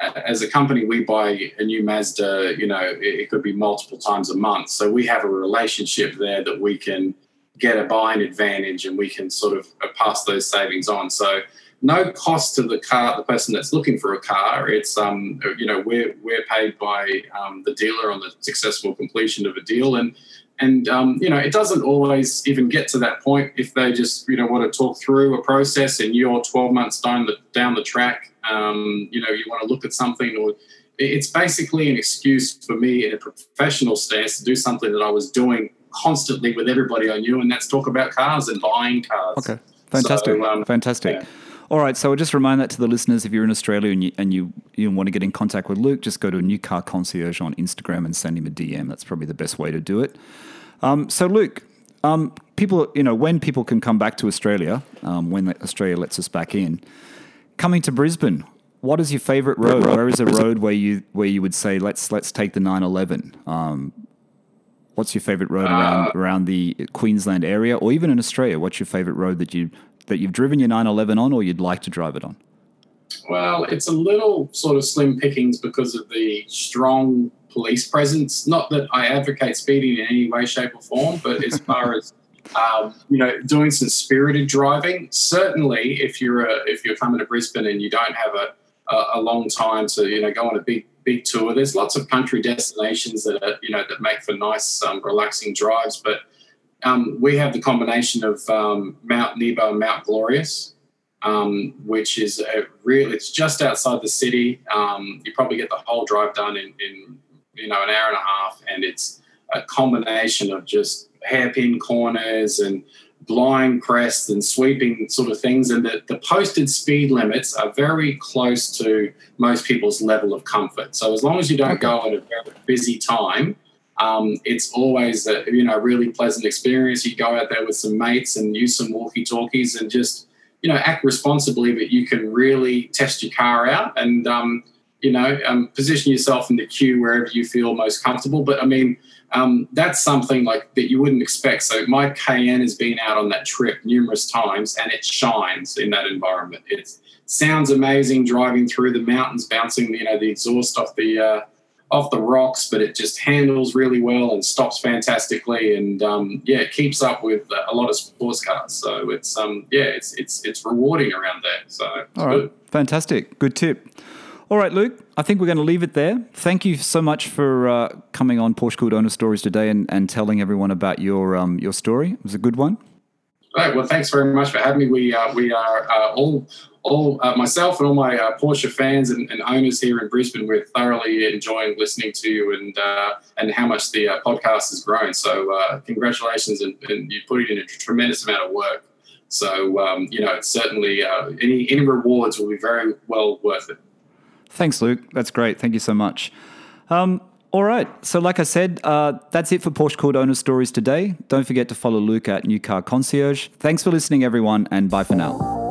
B: as a company, we buy a new Mazda, you know, it, it, could be multiple times a month. So we have a relationship there that we can get a buying advantage and we can sort of pass those savings on. So no cost to the car, the person that's looking for a car. It's, um, you know, we're, we're paid by um, the dealer on the successful completion of a deal. And, and um, you know, it doesn't always even get to that point if they just, you know, want to talk through a process and you're 12 months down the, down the track um, you know, you want to look at something or it's basically an excuse for me in a professional stance to do something that I was doing constantly with everybody I knew, and that's talk about cars and buying cars.
A: Okay, fantastic, so, um, fantastic. Yeah. All right, so I'll just remind that to the listeners. If you're in Australia and you and you, you want to get in contact with Luke, just go to New Car Concierge on Instagram and send him a DM. That's probably the best way to do it. Um, so, Luke, um, people, you know, when people can come back to Australia, um, when Australia lets us back in, coming to Brisbane, what is your favourite road? Where is a road where you where you would say let's let's take the 911? Um, what's your favourite road around uh, around the Queensland area, or even in Australia? What's your favourite road that you that you've driven your 911 on or you'd like to drive it on?
B: Well, it's a little sort of slim pickings because of the strong police presence. Not that I advocate speeding in any way, shape, or form, but as far as um, you know, doing some spirited driving. Certainly, if you're a, if you're coming to Brisbane and you don't have a, a, a long time to you know go on a big big tour, there's lots of country destinations that are you know that make for nice um, relaxing drives. But um, we have the combination of um, Mount Nebo and Mount Glorious, um, which is a real. It's just outside the city. Um, you probably get the whole drive done in, in you know an hour and a half, and it's a combination of just hairpin corners and blind crests and sweeping sort of things. And the, the posted speed limits are very close to most people's level of comfort. So as long as you don't go at a very busy time um, it's always a you know really pleasant experience. You go out there with some mates and use some walkie talkies and just you know act responsibly, but you can really test your car out and um, you know um, position yourself in the queue wherever you feel most comfortable. But I mean. Um, that's something like that you wouldn't expect. So my Cayenne has been out on that trip numerous times, and it shines in that environment. It sounds amazing driving through the mountains, bouncing you know the exhaust off the uh, off the rocks, but it just handles really well and stops fantastically, and um, yeah, it keeps up with a lot of sports cars. So it's um, yeah, it's it's it's rewarding around there. So
A: all right, good. fantastic, good tip. All right, Luke, I think we're going to leave it there. Thank you so much for uh, coming on Porsche Cooled Owner Stories today and, and telling everyone about your um, your story. It was a good one.
B: All right. Well, thanks very much for having me. We uh, we are uh, all all uh, myself and all my uh, Porsche fans and, and, owners here in Brisbane, we're thoroughly enjoying listening to you and uh, and how much the podcast has grown. So congratulations, and, and, you put in a tremendous amount of work. So um, you know, it's certainly uh, any any rewards will be very well worth it.
A: Thanks, Luke. That's great. Thank you so much. Um, all right. So, like I said, that's it for Porsche Cooled Owner Stories today. Don't forget to follow Luke at New Car Concierge. Thanks for listening, everyone, and bye for now.